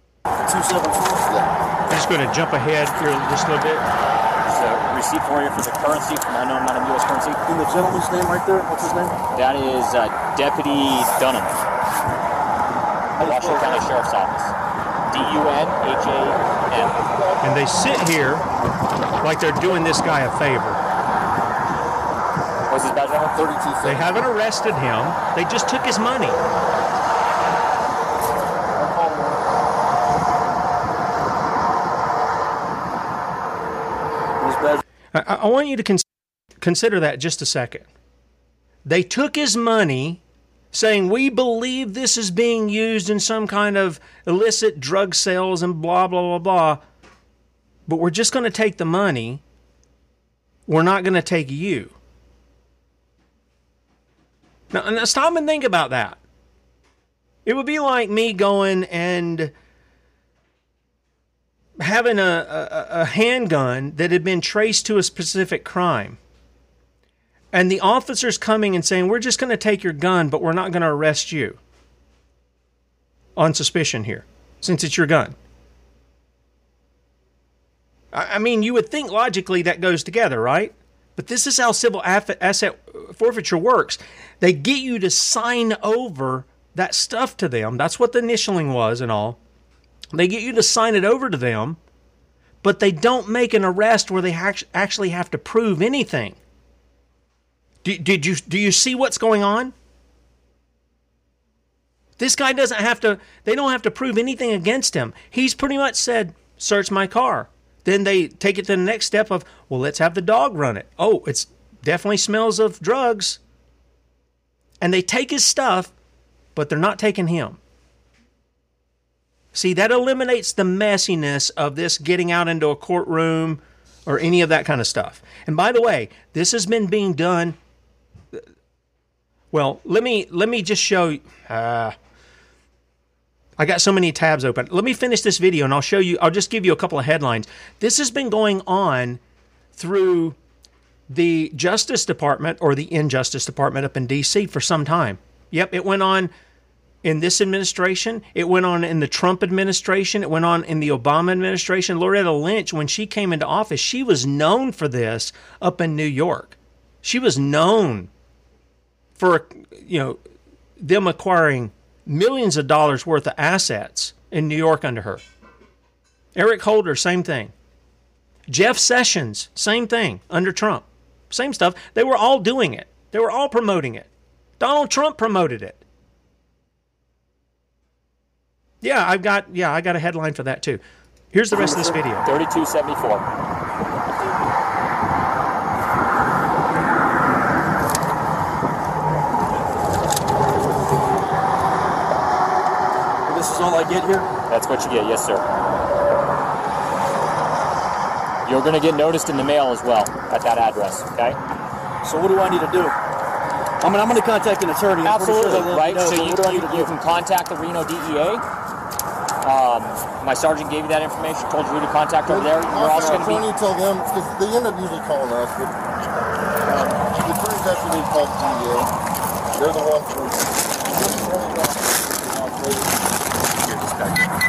274. Yeah. I'm just going to jump ahead here just a little bit. It's a receipt for you for the currency from unknown amount of U.S. currency. And the gentleman's name right there, what's his name? That is uh, Deputy Dunham, Washoe County Sheriff's Office. D U N H A M. And they sit here like they're doing this guy a favor. What's his badge number? 32 They haven't arrested him. They just took his money. I, I- want you to cons- consider that just a second. They took his money, saying, We believe this is being used in some kind of illicit drug sales and blah, blah, blah, blah. But we're just going to take the money. We're not going to take you. Now, now, stop and think about that. It would be like me going and having a, a, a handgun that had been traced to a specific crime. And the officers coming and saying, We're just going to take your gun, but we're not going to arrest you on suspicion here, since it's your gun. I mean, you would think logically that goes together, right? But this is how civil asset forfeiture works. They get you to sign over that stuff to them. That's what the initialing was and all. They get you to sign it over to them, but they don't make an arrest where they act- actually have to prove anything. Do, did you do you see what's going on? This guy doesn't have to. They don't have to prove anything against him. He's pretty much said, "Search my car." Then they take it to the next step of, "Well, let's have the dog run it." Oh, it's definitely smells of drugs. And they take his stuff, but they're not taking him. See, that eliminates the messiness of this getting out into a courtroom or any of that kind of stuff. And by the way, this has been being done. Well, let me let me just show. Uh, I got so many tabs open. Let me finish this video and I'll show you. I'll just give you a couple of headlines. This has been going on through the Justice Department or the Injustice Department up in D.C. for some time. Yep, it went on in this administration. It went on in the Trump administration. It went on in the Obama administration. Loretta Lynch, when she came into office, she was known for this up in New York. She was known for, you know, them acquiring millions of dollars worth of assets in New York under her. Eric Holder, same thing. Jeff Sessions, same thing under Trump. Same stuff. They were all doing it. They were all promoting it. Donald Trump promoted it. Yeah, I've got yeah, I got a headline for that too. Here's the rest of this video. 3274. Is all I get here? That's what you get, yes, sir. You're going to get noticed in the mail as well at that address, okay? So what do I need to do? I mean, I'm going to contact an attorney. I'm pretty sure Absolutely, right? know, so you, what do I you, you can contact the Reno DEA. Um, my sergeant gave you that information, told you who to contact over there. You're also going to be attorney tell them because they end up usually calling us, but um, the attorneys actually need to call the DEA. They're the ones who. Here, this guy.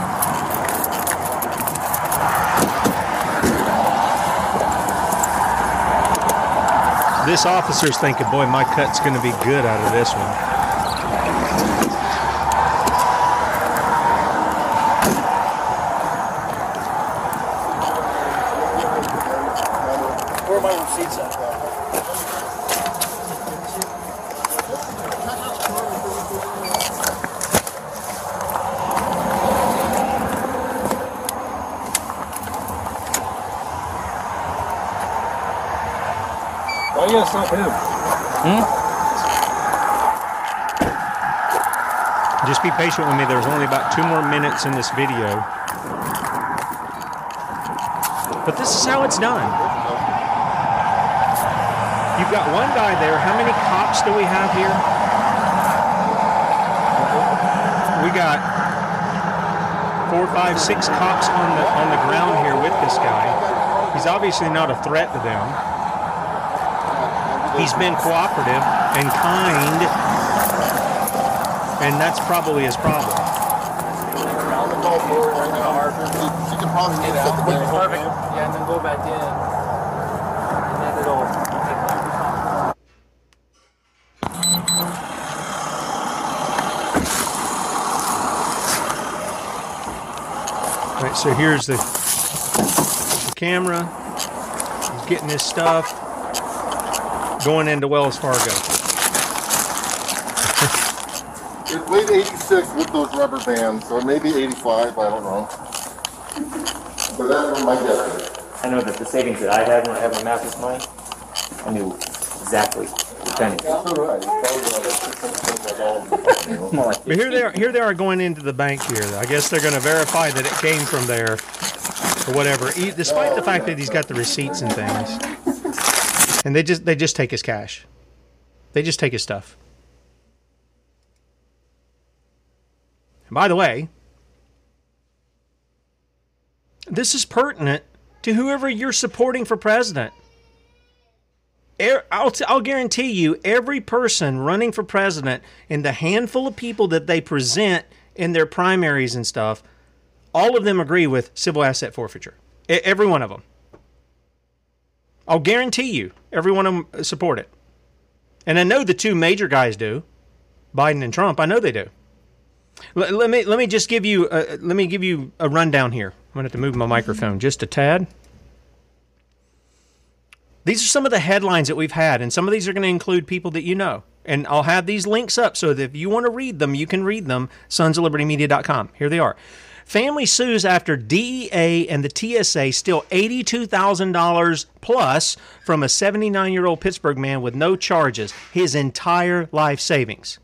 This officer's thinking, boy, my cut's going to be good out of this one. Where are my receipts at? Why you gotta stop him? Just be patient with me. There's only about two more minutes in this video. But this is how it's done. You've got one guy there. How many cops do we have here? We got four, five, six cops on the on the ground here with this guy. He's obviously not a threat to them. He's been cooperative and kind, and that's probably his problem. On the call for her right now. She, she can probably get out. Perfect. Yeah, and then go back in. All right, so here's the, the camera. He's getting his stuff. going into Wells Fargo. It weighed 86 with those rubber bands, or maybe 85, I don't know. But that's what my guess is. I know that the savings that I had when I had my master's money, I knew exactly the pennies. That's all right. It's probably about six hundred things like all of them, you know. But here they are. Here they are going into the bank here. I guess they're going to verify that it came from there or whatever. E- Despite the fact that he's got the receipts and things, and they just they just take his cash. They just take his stuff. And by the way, this is pertinent to whoever you're supporting for president. Er- I'll, t- I'll guarantee you, every person running for president and the handful of people that they present in their primaries and stuff, all of them agree with civil asset forfeiture. Every one of them. I'll guarantee you, every one of them support it. And I know the two major guys do, Biden and Trump. I know they do. Let, let me let me just give you a, let me give you a rundown here. I'm going to have to move my microphone mm-hmm. just a tad. These are some of the headlines that we've had, and some of these are going to include people that you know. And I'll have these links up so that if you want to read them, you can read them. Sonsoflibertymedia.com. Here they are. Family sues after DEA and the TSA steal $82,000 plus from a 79 year old Pittsburgh man with no charges, his entire life savings.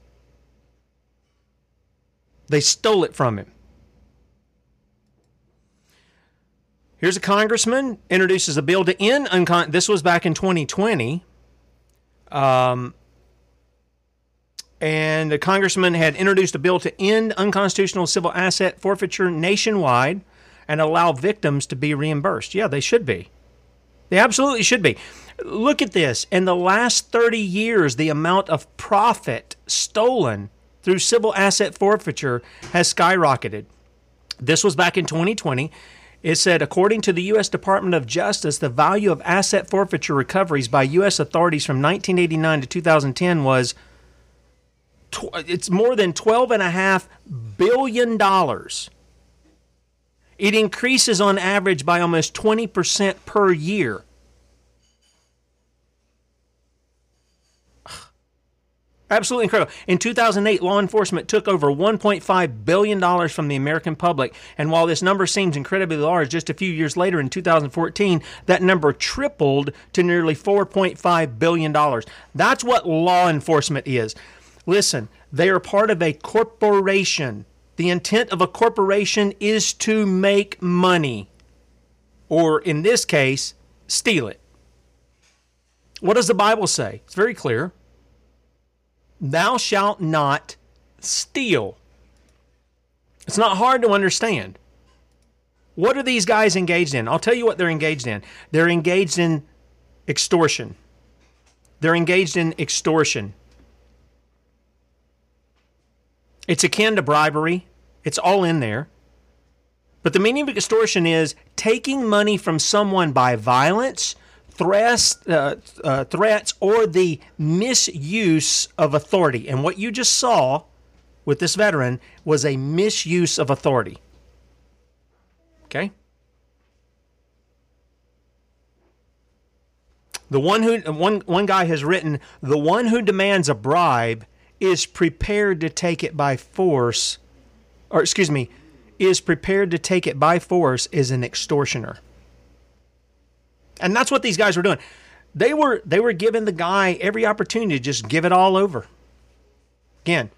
They stole it from him. Here's a congressman introduces a bill to end uncon. This was back in 2020. Um, and the congressman had introduced a bill to end unconstitutional civil asset forfeiture nationwide and allow victims to be reimbursed. Yeah, they should be. They absolutely should be. Look at this. In the last 30 years, the amount of profit stolen through civil asset forfeiture has skyrocketed. This was back in 2020. It said, according to the U.S. Department of Justice, the value of asset forfeiture recoveries by U.S. authorities from 1989 to 2010 was tw- it's more than 12 and a half billion dollars. It increases on average by almost 20% per year. Absolutely incredible. In 2008, law enforcement took over $1.5 billion from the American public. And while this number seems incredibly large, just a few years later in 2014, that number tripled to nearly $4.5 billion. That's what law enforcement is. Listen, they are part of a corporation. The intent of a corporation is to make money, or in this case, steal it. What does the Bible say? It's very clear. Thou shalt not steal. It's not hard to understand. What are these guys engaged in? I'll tell you what they're engaged in. They're engaged in extortion. They're engaged in extortion. It's akin to bribery. It's all in there. But the meaning of extortion is taking money from someone by violence, threats, uh, uh, threats, or the misuse of authority. And what you just saw with this veteran was a misuse of authority. Okay? The one who one one guy has written, the one who demands a bribe is prepared to take it by force, or excuse me, is prepared to take it by force is an extortioner. And that's what these guys were doing. They were they were giving the guy every opportunity to just give it all over. Again,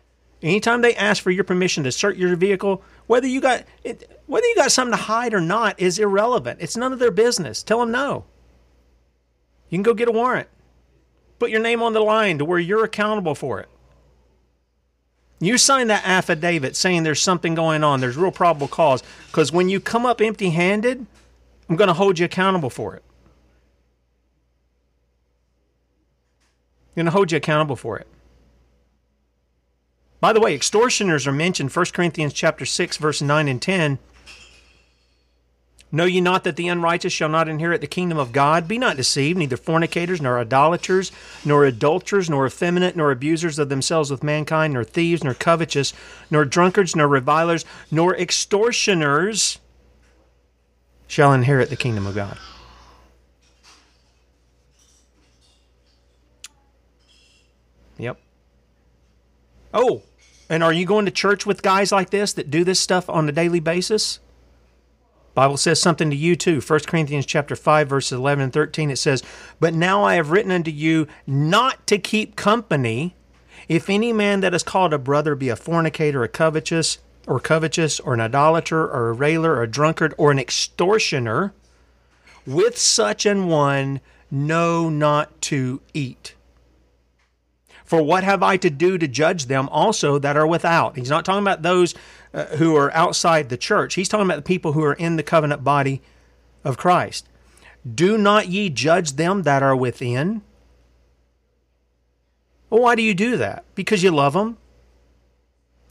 anytime they ask for your permission to search your vehicle, whether you got it, whether you got something to hide or not is irrelevant. It's none of their business. Tell them no. You can go get a warrant. Put your name on the line to where you're accountable for it. You sign that affidavit saying there's something going on, there's real probable cause, because when you come up empty handed, I'm going to hold you accountable for it. Going to hold you accountable for it. By the way, extortioners are mentioned 1 Corinthians chapter 6 verse 9 and 10. Know ye not that the unrighteous shall not inherit the kingdom of God? Be not deceived, neither fornicators, nor idolaters, nor adulterers, nor effeminate, nor abusers of themselves with mankind, nor thieves, nor covetous, nor drunkards, nor revilers, nor extortioners shall inherit the kingdom of God. Yep. Oh, and are you going to church with guys like this that do this stuff on a daily basis? Bible says something to you too. 1 Corinthians chapter 5 verses 11 and 13 it says, "But now I have written unto you not to keep company if any man that is called a brother be a fornicator, a covetous, or covetous, or an idolater, or a railer, or a drunkard, or an extortioner, with such an one know not to eat. For what have I to do to judge them also that are without? He's not talking about those uh, who are outside the church. He's talking about the people who are in the covenant body of Christ. Do not ye judge them that are within? Well, why do you do that? Because you love them.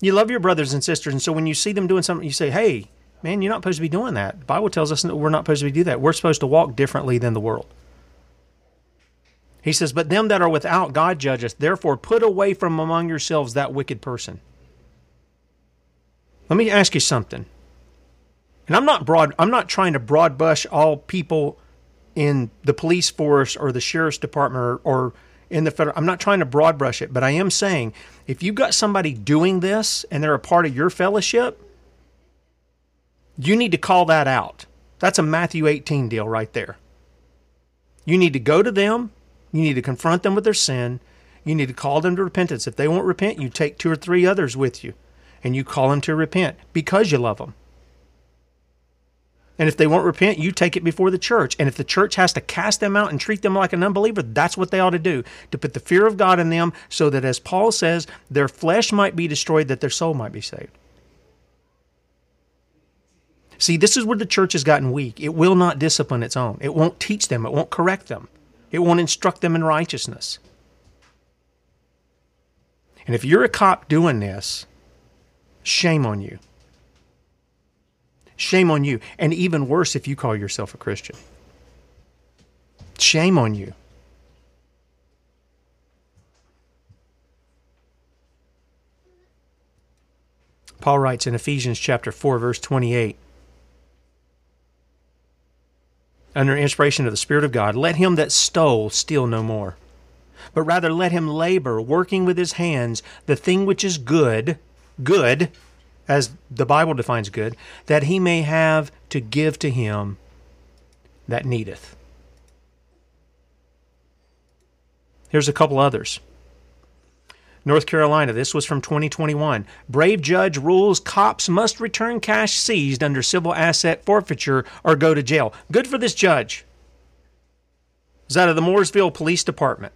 You love your brothers and sisters, and so when you see them doing something, you say, "Hey, man, you're not supposed to be doing that." The Bible tells us that we're not supposed to be do that. We're supposed to walk differently than the world. He says, "But them that are without, God judgeth. Therefore, put away from among yourselves that wicked person." Let me ask you something. And I'm not broad. I'm not trying to broad brush all people in the police force or the sheriff's department or, or in the federal. I'm not trying to broad brush it, but I am saying if you've got somebody doing this and they're a part of your fellowship, you need to call that out. That's a Matthew 18 deal right there. You need to go to them. You need to confront them with their sin. You need to call them to repentance. If they won't repent, you take two or three others with you and you call them to repent because you love them. And if they won't repent, you take it before the church. And if the church has to cast them out and treat them like an unbeliever, that's what they ought to do to put the fear of God in them so that, as Paul says, their flesh might be destroyed, that their soul might be saved. See, this is where the church has gotten weak. It will not discipline its own, it won't teach them, it won't correct them, it won't instruct them in righteousness. And if you're a cop doing this, shame on you. Shame on you. And even worse if you call yourself a Christian. Shame on you. Paul writes in Ephesians chapter 4 verse 28 under inspiration of the spirit of God let him that stole steal no more but rather let him labor working with his hands the thing which is good good as the Bible defines good, that he may have to give to him that needeth. Here's a couple others. North Carolina, this was from 2021. Brave judge rules cops must return cash seized under civil asset forfeiture or go to jail. Good for this judge. Is out of the Mooresville Police Department.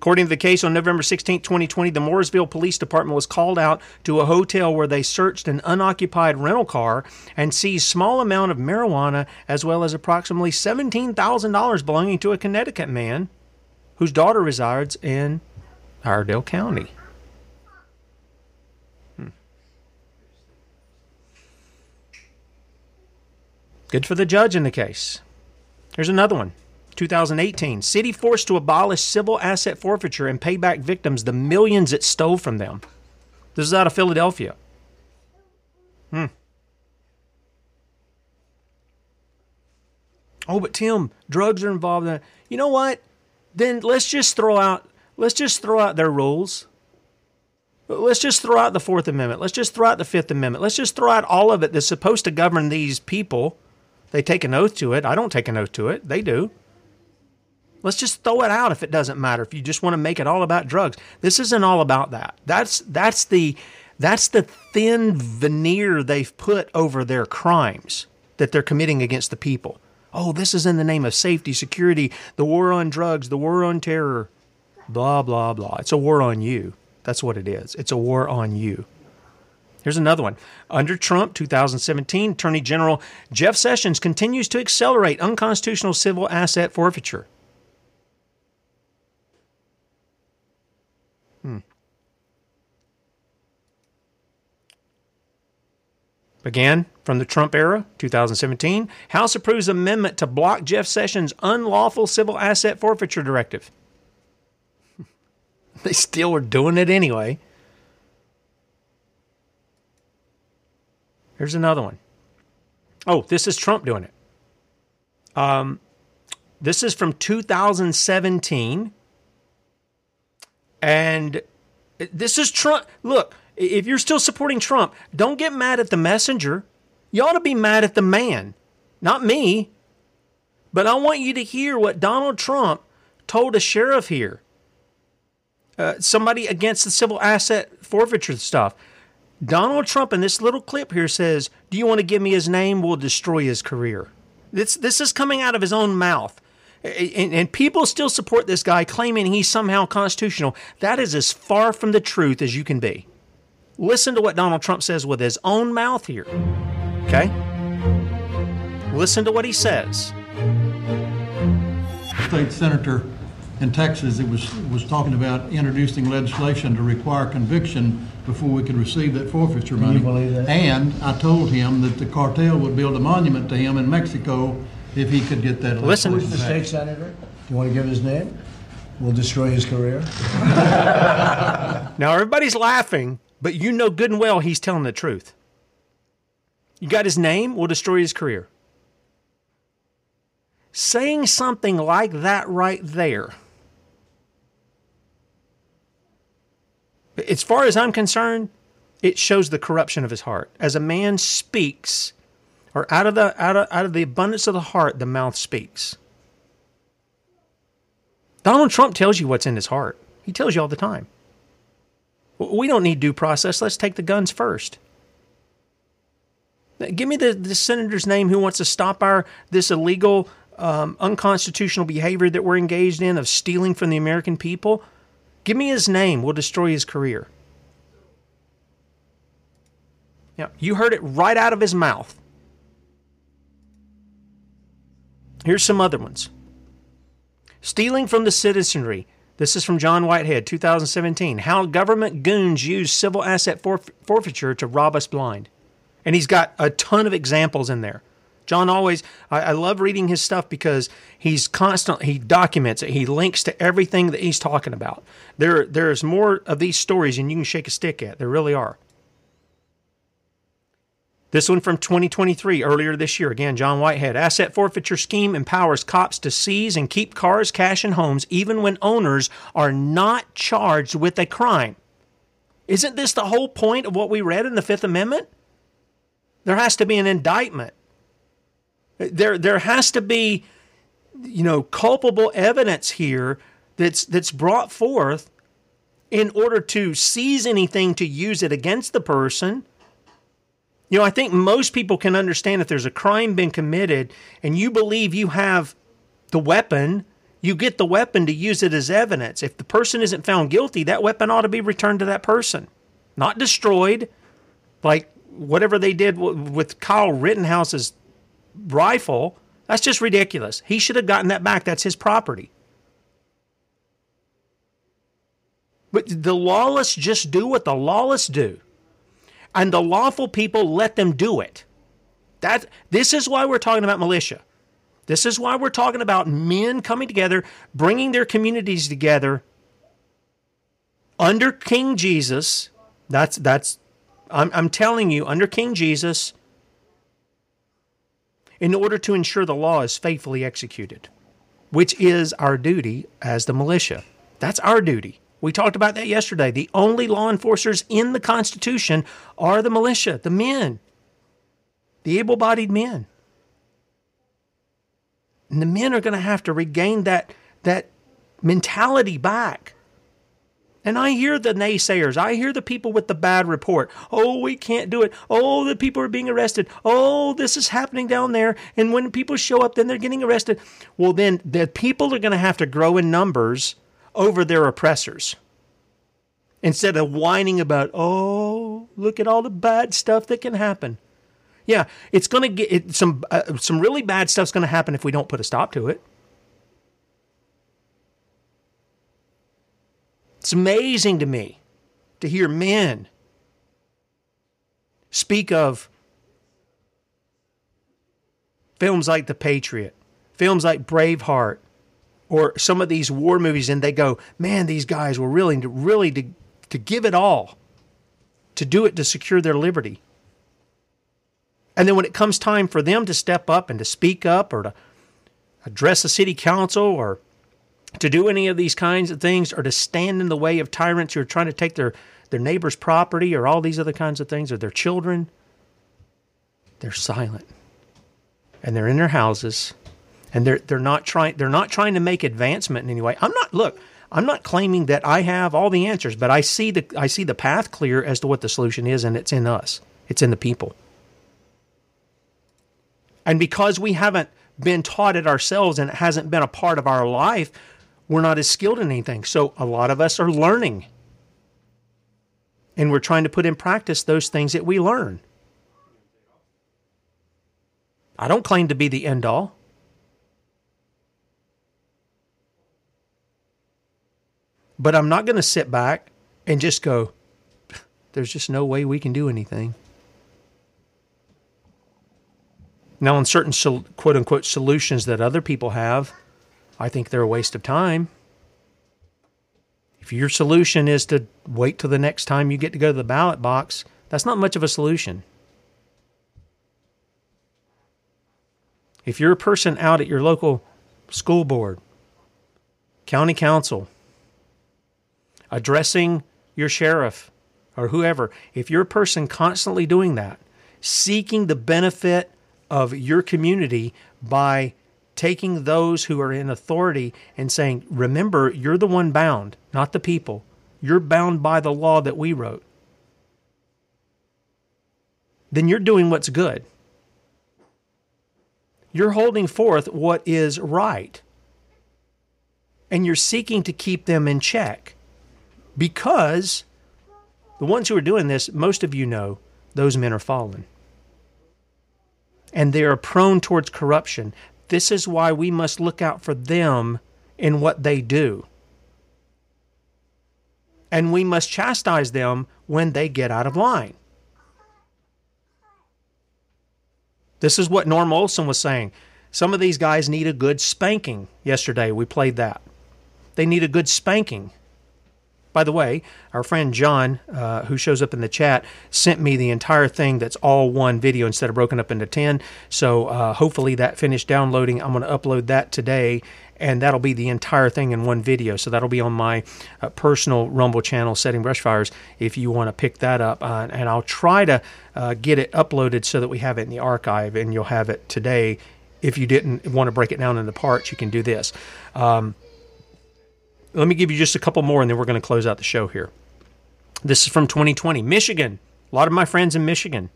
According to the case on November 16, 2020, the Mooresville Police Department was called out to a hotel where they searched an unoccupied rental car and seized small amount of marijuana as well as approximately $17,000 belonging to a Connecticut man whose daughter resides in Iredell County. Hmm. Good for the judge in the case. Here's another one. 2018. City forced to abolish civil asset forfeiture and pay back victims the millions it stole from them. This is out of Philadelphia. Hmm. Oh, but Tim, drugs are involved in it. You know what? Then let's just throw out let's just throw out their rules. Let's just throw out the Fourth Amendment. Let's just throw out the Fifth Amendment. Let's just throw out all of it that's supposed to govern these people. They take an oath to it. I don't take an oath to it. They do. Let's just throw it out if it doesn't matter. If you just want to make it all about drugs, this isn't all about that. That's that's the that's the thin veneer they've put over their crimes that they're committing against the people. Oh, this is in the name of safety, security, the war on drugs, the war on terror, blah blah blah. It's a war on you. That's what it is. It's a war on you. Here's another one. Under Trump 2017, Attorney General Jeff Sessions continues to accelerate unconstitutional civil asset forfeiture. Hmm. Again, from the Trump era, 2017, House approves amendment to block Jeff Sessions' unlawful civil asset forfeiture directive. they still were doing it anyway. Here's another one. Oh, this is Trump doing it. Um, this is from 2017. And this is Trump. Look, if you're still supporting Trump, don't get mad at the messenger. You ought to be mad at the man, not me. But I want you to hear what Donald Trump told a sheriff here. Uh, somebody against the civil asset forfeiture stuff. Donald Trump in this little clip here says, Do you want to give me his name? We'll destroy his career. This, this is coming out of his own mouth. And, and people still support this guy, claiming he's somehow constitutional. That is as far from the truth as you can be. Listen to what Donald Trump says with his own mouth here. Okay? Listen to what he says. State senator in Texas that was, was talking about introducing legislation to require conviction before we could receive that forfeiture Can you money. believe that? And I told him that the cartel would build a monument to him in Mexico if he could get that. Listen. legislation Who's the state senator? Do you want to give his name? We'll destroy his career. Now, everybody's laughing, but you know good and well he's telling the truth. You got his name, will destroy his career. Saying something like that right there, as far as I'm concerned, it shows the corruption of his heart. As a man speaks, or out of the out of, out of the abundance of the heart, the mouth speaks. Donald Trump tells you what's in his heart. He tells you all the time. We don't need due process. Let's take the guns first. Give me the, the senator's name who wants to stop our this illegal, um, unconstitutional behavior that we're engaged in of stealing from the American people. Give me his name. We'll destroy his career. Yeah, you heard it right out of his mouth. Here's some other ones. Stealing from the citizenry. This is from John Whitehead, 2017. How government goons use civil asset forf- forfeiture to rob us blind. And he's got a ton of examples in there. John always, I, I love reading his stuff because he's constant, he documents it, he links to everything that he's talking about. There, there's more of these stories than you can shake a stick at. There really are. This one from 2023, earlier this year. Again, John Whitehead. Asset forfeiture scheme empowers cops to seize and keep cars, cash, and homes even when owners are not charged with a crime. Isn't this the whole point of what we read in the Fifth Amendment? There has to be an indictment. There, there has to be, you know, culpable evidence here that's that's brought forth in order to seize anything to use it against the person. You know, I think most people can understand if there's a crime been committed and you believe you have the weapon, you get the weapon to use it as evidence. If the person isn't found guilty, that weapon ought to be returned to that person, not destroyed, like whatever they did w- with Kyle Rittenhouse's rifle. That's just ridiculous. He should have gotten that back. That's his property. But the lawless just do what the lawless do and the lawful people let them do it. That this is why we're talking about militia. This is why we're talking about men coming together, bringing their communities together under King Jesus. That's that's I'm I'm telling you under King Jesus in order to ensure the law is faithfully executed, which is our duty as the militia. That's our duty. We talked about that yesterday. The only law enforcers in the Constitution are the militia, the men, the able bodied men. And the men are going to have to regain that, that mentality back. And I hear the naysayers. I hear the people with the bad report. Oh, we can't do it. Oh, the people are being arrested. Oh, this is happening down there. And when people show up, then they're getting arrested. Well, then the people are going to have to grow in numbers over their oppressors. Instead of whining about, oh, look at all the bad stuff that can happen. Yeah, it's going to get it, some uh, some really bad stuff's going to happen if we don't put a stop to it. It's amazing to me to hear men speak of films like The Patriot, films like Braveheart, or some of these war movies, and they go, "Man, these guys were willing to really to, to give it all, to do it to secure their liberty." And then when it comes time for them to step up and to speak up or to address the city council or to do any of these kinds of things or to stand in the way of tyrants who are trying to take their, their neighbor's property or all these other kinds of things or their children, they're silent. And they're in their houses and they're they're not trying they're not trying to make advancement in any way. I'm not look, I'm not claiming that I have all the answers, but I see the I see the path clear as to what the solution is and it's in us. It's in the people. And because we haven't been taught it ourselves and it hasn't been a part of our life, we're not as skilled in anything. So a lot of us are learning. And we're trying to put in practice those things that we learn. I don't claim to be the end all. But I'm not going to sit back and just go, there's just no way we can do anything. Now, on certain quote unquote solutions that other people have, I think they're a waste of time. If your solution is to wait till the next time you get to go to the ballot box, that's not much of a solution. If you're a person out at your local school board, county council, addressing your sheriff or whoever, if you're a person constantly doing that, seeking the benefit of your community by taking those who are in authority and saying, remember, you're the one bound, not the people. You're bound by the law that we wrote. Then you're doing what's good. You're holding forth what is right. And you're seeking to keep them in check because the ones who are doing this, most of you know, those men are fallen. And they are prone towards corruption. This is why we must look out for them in what they do. And we must chastise them when they get out of line. This is what Norm Olson was saying. Some of these guys need a good spanking. Yesterday, we played that. They need a good spanking. By the way, our friend John, uh, who shows up in the chat, sent me the entire thing that's all one video instead of broken up into 10. So uh, hopefully that finished downloading. I'm going to upload that today, and that'll be the entire thing in one video. So that'll be on my uh, personal Rumble channel, Setting Brush Fires, if you want to pick that up. Uh, and I'll try to uh, get it uploaded so that we have it in the archive, and you'll have it today. If you didn't want to break it down into parts, you can do this. Um, let me give you just a couple more and then we're going to close out the show here. This is from 2020, Michigan. A lot of my friends in Michigan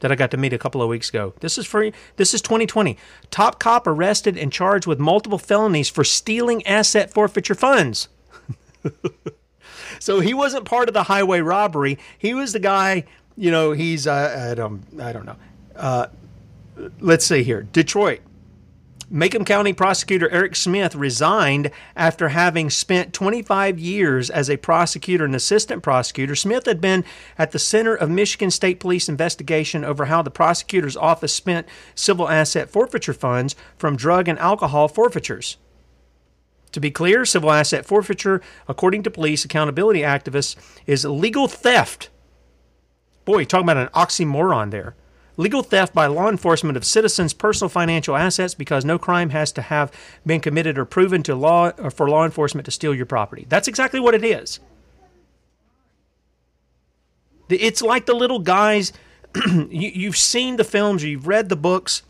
that I got to meet a couple of weeks ago. This is for this is 2020. Top cop arrested and charged with multiple felonies for stealing asset forfeiture funds. so he wasn't part of the highway robbery. He was the guy, you know, he's uh, I don't I don't know. Uh, let's see here. Detroit Macomb County prosecutor Eric Smith resigned after having spent 25 years as a prosecutor and assistant prosecutor. Smith had been at the center of Michigan State Police investigation over how the prosecutor's office spent civil asset forfeiture funds from drug and alcohol forfeitures. To be clear, civil asset forfeiture, according to police accountability activists, is legal theft. Boy, talking about an oxymoron there legal theft by law enforcement of citizens' personal financial assets because no crime has to have been committed or proven to law or for law enforcement to steal your property. That's exactly what it is. It's like the little guys. you, have seen the films, you've read the books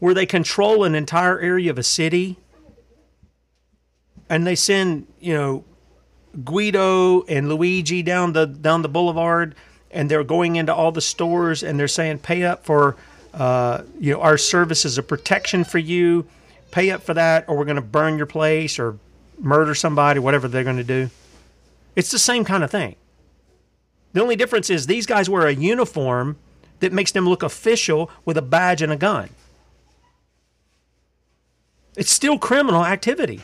where they control an entire area of a city and they send, you know, Guido and Luigi down the down the boulevard and they're going into all the stores and they're saying pay up for uh, you know our services of protection for you. Pay up for that or we're going to burn your place or murder somebody whatever they're going to do. It's the same kind of thing. The only difference is these guys wear a uniform that makes them look official with a badge and a gun. It's still criminal activity.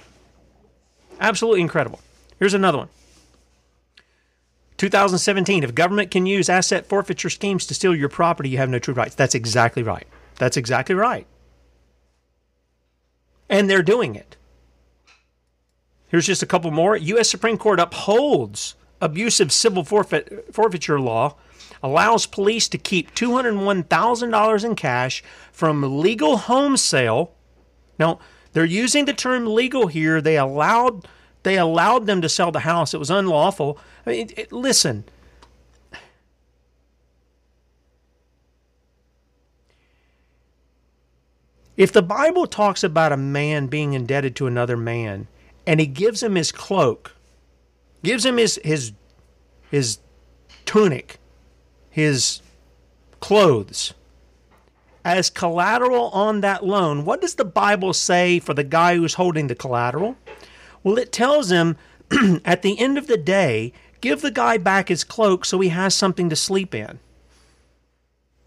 Absolutely incredible. Here's another one 2017, if government can use asset forfeiture schemes to steal your property, you have no true rights. That's exactly right. That's exactly right. And they're doing it. Here's just a couple more. U.S. Supreme Court upholds abusive civil forfeit, forfeiture law, allows police to keep $201,000 in cash from legal home sale. Now, They're using the term legal here. They allowed they allowed them to sell the house. It was unlawful. I mean, it, it, listen. If the Bible talks about a man being indebted to another man and he gives him his cloak, gives him his his his tunic, his clothes as collateral on that loan, what does the Bible say for the guy who's holding the collateral? Well, it tells him at the end of the day, give the guy back his cloak so he has something to sleep in.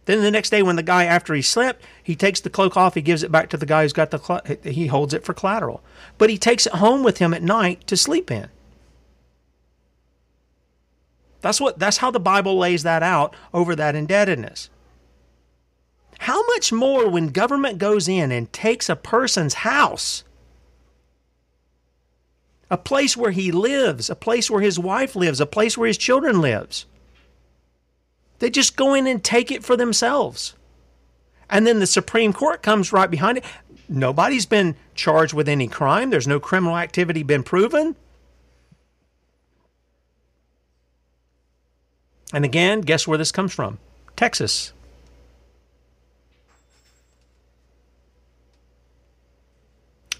Then the next day, when the guy, after he slept, he takes the cloak off, he gives it back to the guy who's got the cloak, he holds it for collateral. But he takes it home with him at night to sleep in. That's what that's how the Bible lays that out over that indebtedness. How much more when government goes in and takes a person's house, a place where he lives, a place where his wife lives, a place where his children lives. They just go in and take it for themselves. And then the Supreme Court comes right behind it. Nobody's been charged with any crime. There's no criminal activity been proven. And again, guess where this comes from? Texas.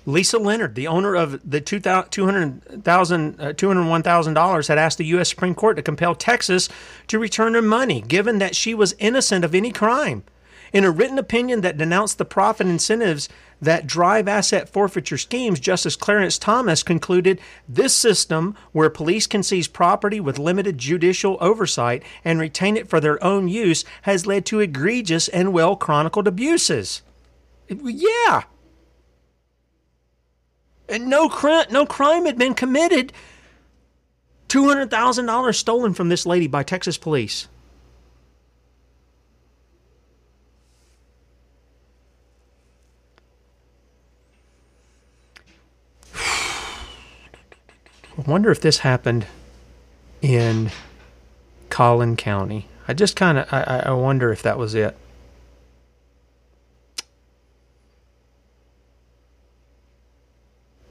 Lisa Leonard, the owner of the $201,000, uh, $201, had asked the U.S. Supreme Court to compel Texas to return her money, given that she was innocent of any crime. In a written opinion that denounced the profit incentives that drive asset forfeiture schemes, Justice Clarence Thomas concluded this system, where police can seize property with limited judicial oversight and retain it for their own use, has led to egregious and well chronicled abuses. Yeah, and no crime, no crime had been committed. Two hundred thousand dollars stolen from this lady by Texas police. I wonder if this happened in Collin County. I just kind of I, I wonder if that was it.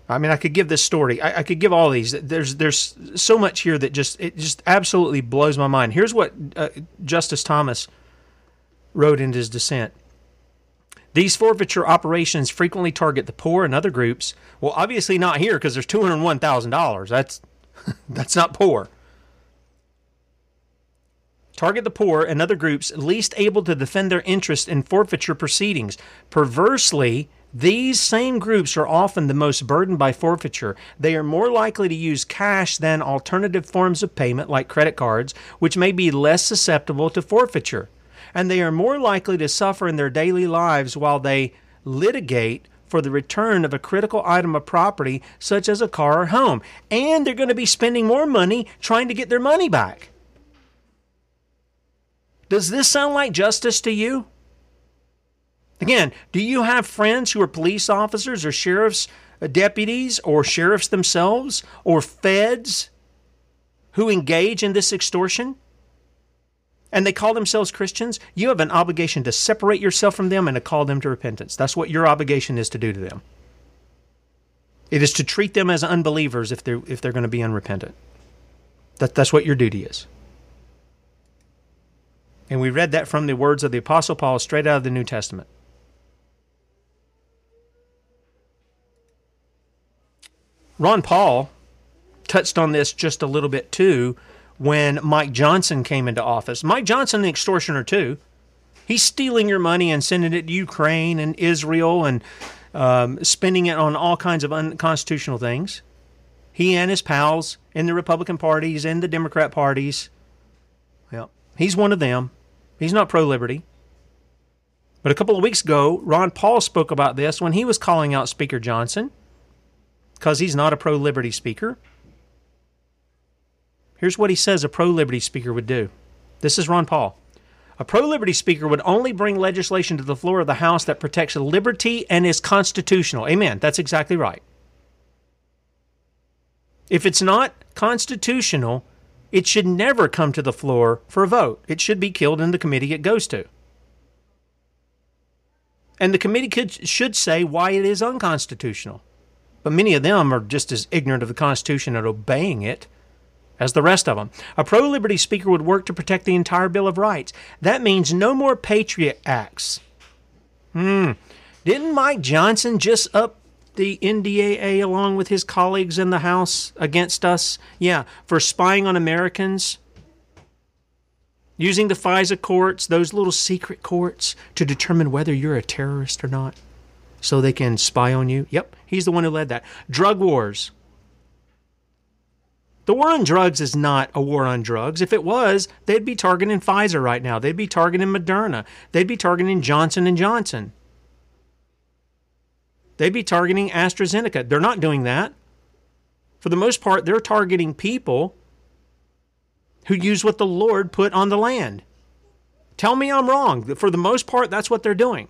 I mean, I could give this story. I, I, could give all these. There's there's so much here that just it just absolutely blows my mind. Here's what uh, Justice Thomas wrote in his dissent. These forfeiture operations frequently target the poor and other groups. Well, obviously not here because there's two hundred one thousand dollars. That's that's not poor. Target the poor and other groups least able to defend their interest in forfeiture proceedings. Perversely, these same groups are often the most burdened by forfeiture. They are more likely to use cash than alternative forms of payment like credit cards, which may be less susceptible to forfeiture. And they are more likely to suffer in their daily lives while they litigate for the return of a critical item of property, such as a car or home. And they're going to be spending more money trying to get their money back. Does this sound like justice to you? Again, do you have friends who are police officers or sheriff's uh, deputies or sheriffs themselves or feds who engage in this extortion? And they call themselves Christians? You have an obligation to separate yourself from them and to call them to repentance. That's what your obligation is to do to them. It is to treat them as unbelievers if they're if they're going to be unrepentant. That, that's what your duty is. And we read that from the words of the Apostle Paul straight out of the New Testament. Ron Paul touched on this just a little bit too when Mike Johnson came into office. Mike Johnson, an extortioner too. He's stealing your money and sending it to Ukraine and Israel and um, spending it on all kinds of unconstitutional things. He and his pals in the Republican parties and the Democrat parties. Well, he's one of them. He's not pro liberty. But a couple of weeks ago, Ron Paul spoke about this when he was calling out Speaker Johnson because he's not a pro liberty speaker. Here's what he says a pro liberty speaker would do. This is Ron Paul. A pro liberty speaker would only bring legislation to the floor of the House that protects liberty and is constitutional. Amen. That's exactly right. If it's not constitutional, it should never come to the floor for a vote. It should be killed in the committee it goes to. And the committee could, should say why it is unconstitutional. But many of them are just as ignorant of the Constitution and obeying it as the rest of them. A pro liberty speaker would work to protect the entire Bill of Rights. That means no more Patriot Acts. Hmm. Didn't Mike Johnson just up the NDAA along with his colleagues in the House against us? Yeah, for spying on Americans? Using the FISA courts, those little secret courts, to determine whether you're a terrorist or not so they can spy on you? Yep, he's the one who led that. Drug wars. The war on drugs is not a war on drugs. If it was, they'd be targeting Pfizer right now. They'd be targeting Moderna. They'd be targeting Johnson and Johnson. They'd be targeting AstraZeneca. They're not doing that. For the most part, they're targeting people who use what the Lord put on the land. Tell me I'm wrong. For the most part, that's what they're doing.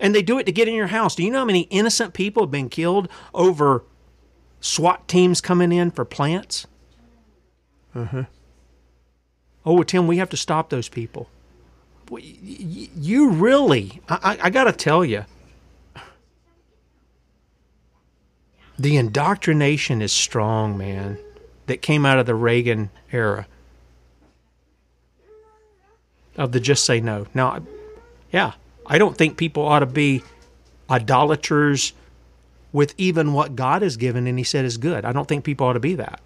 And they do it to get in your house. Do you know how many innocent people have been killed over SWAT teams coming in for plants? Uh huh. Oh, Tim, we have to stop those people. You really, I, I got to tell you, the indoctrination is strong, man, that came out of the Reagan era of the just say no. Now, yeah, I don't think people ought to be idolaters with even what God has given and He said is good. I don't think people ought to be that.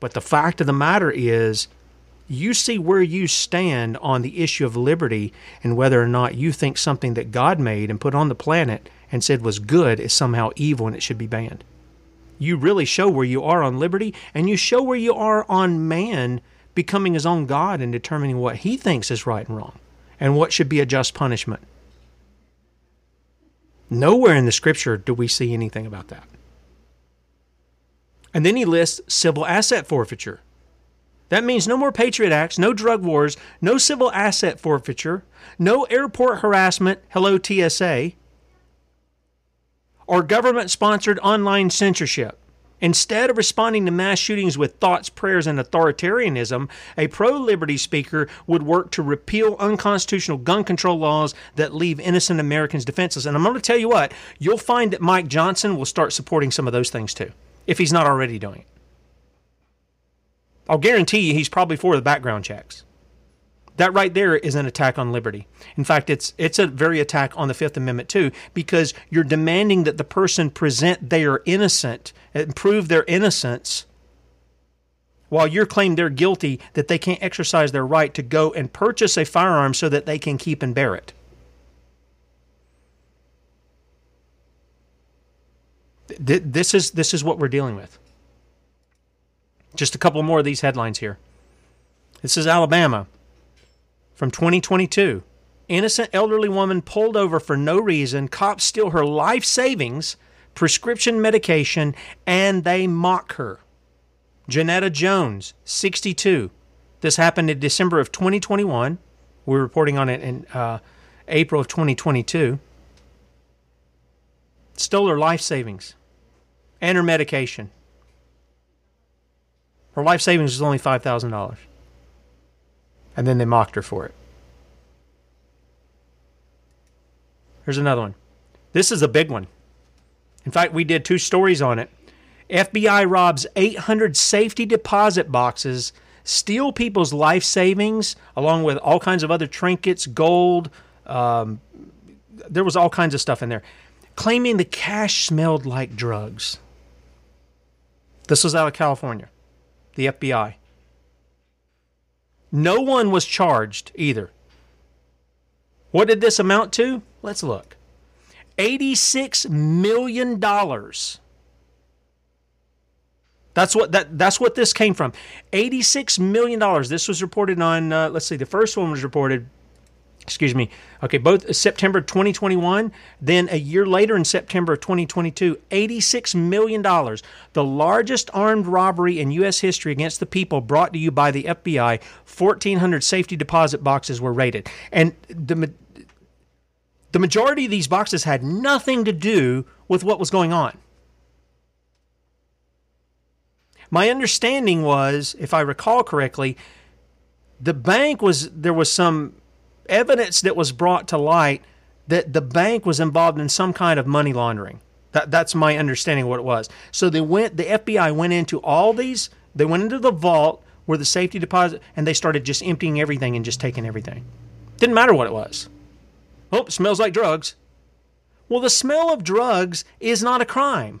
But the fact of the matter is, you see where you stand on the issue of liberty and whether or not you think something that God made and put on the planet and said was good is somehow evil and it should be banned. You really show where you are on liberty and you show where you are on man becoming his own God and determining what he thinks is right and wrong and what should be a just punishment. Nowhere in the scripture do we see anything about that. And then he lists civil asset forfeiture. That means no more Patriot Acts, no drug wars, no civil asset forfeiture, no airport harassment, hello TSA, or government sponsored online censorship. Instead of responding to mass shootings with thoughts, prayers, and authoritarianism, a pro liberty speaker would work to repeal unconstitutional gun control laws that leave innocent Americans defenseless. And I'm going to tell you what, you'll find that Mike Johnson will start supporting some of those things too, if he's not already doing it. I'll guarantee you he's probably for the background checks. That right there is an attack on liberty. In fact, it's it's a very attack on the Fifth Amendment too, because you're demanding that the person present they are innocent and prove their innocence, while you're claiming they're guilty that they can't exercise their right to go and purchase a firearm so that they can keep and bear it. This is this is what we're dealing with. Just a couple more of these headlines here. This is Alabama from 2022. Innocent elderly woman pulled over for no reason. Cops steal her life savings, prescription medication, and they mock her. Janetta Jones, 62. This happened in December of 2021. We're reporting on it in uh, April of 2022. Stole her life savings and her medication. Her life savings was only $5,000 and then they mocked her for it. Here's another one. This is a big one. In fact, we did two stories on it. FBI robs 800 safety deposit boxes, steal people's life savings, along with all kinds of other trinkets, gold. Um, there was all kinds of stuff in there, claiming the cash smelled like drugs. This was out of California, the FBI. No one was charged either. What did this amount to? Let's look. $86 million. That's what that that's what this came from. $86 million. This was reported on uh, let's see the first one was reported excuse me. Okay, both September 2021, then a year later in September of 2022, $86 million, the largest armed robbery in U.S. history against the people brought to you by the FBI. 1,400 safety deposit boxes were raided. And the, the majority of these boxes had nothing to do with what was going on. My understanding was, if I recall correctly, The bank was there was some evidence that was brought to light that the bank was involved in some kind of money laundering. That, that's my understanding of what it was. So they went, the FBI went into all these, they went into the vault where the safety deposit, and they started just emptying everything and just taking everything. Didn't matter what it was. Oh, smells like drugs. Well, the smell of drugs is not a crime.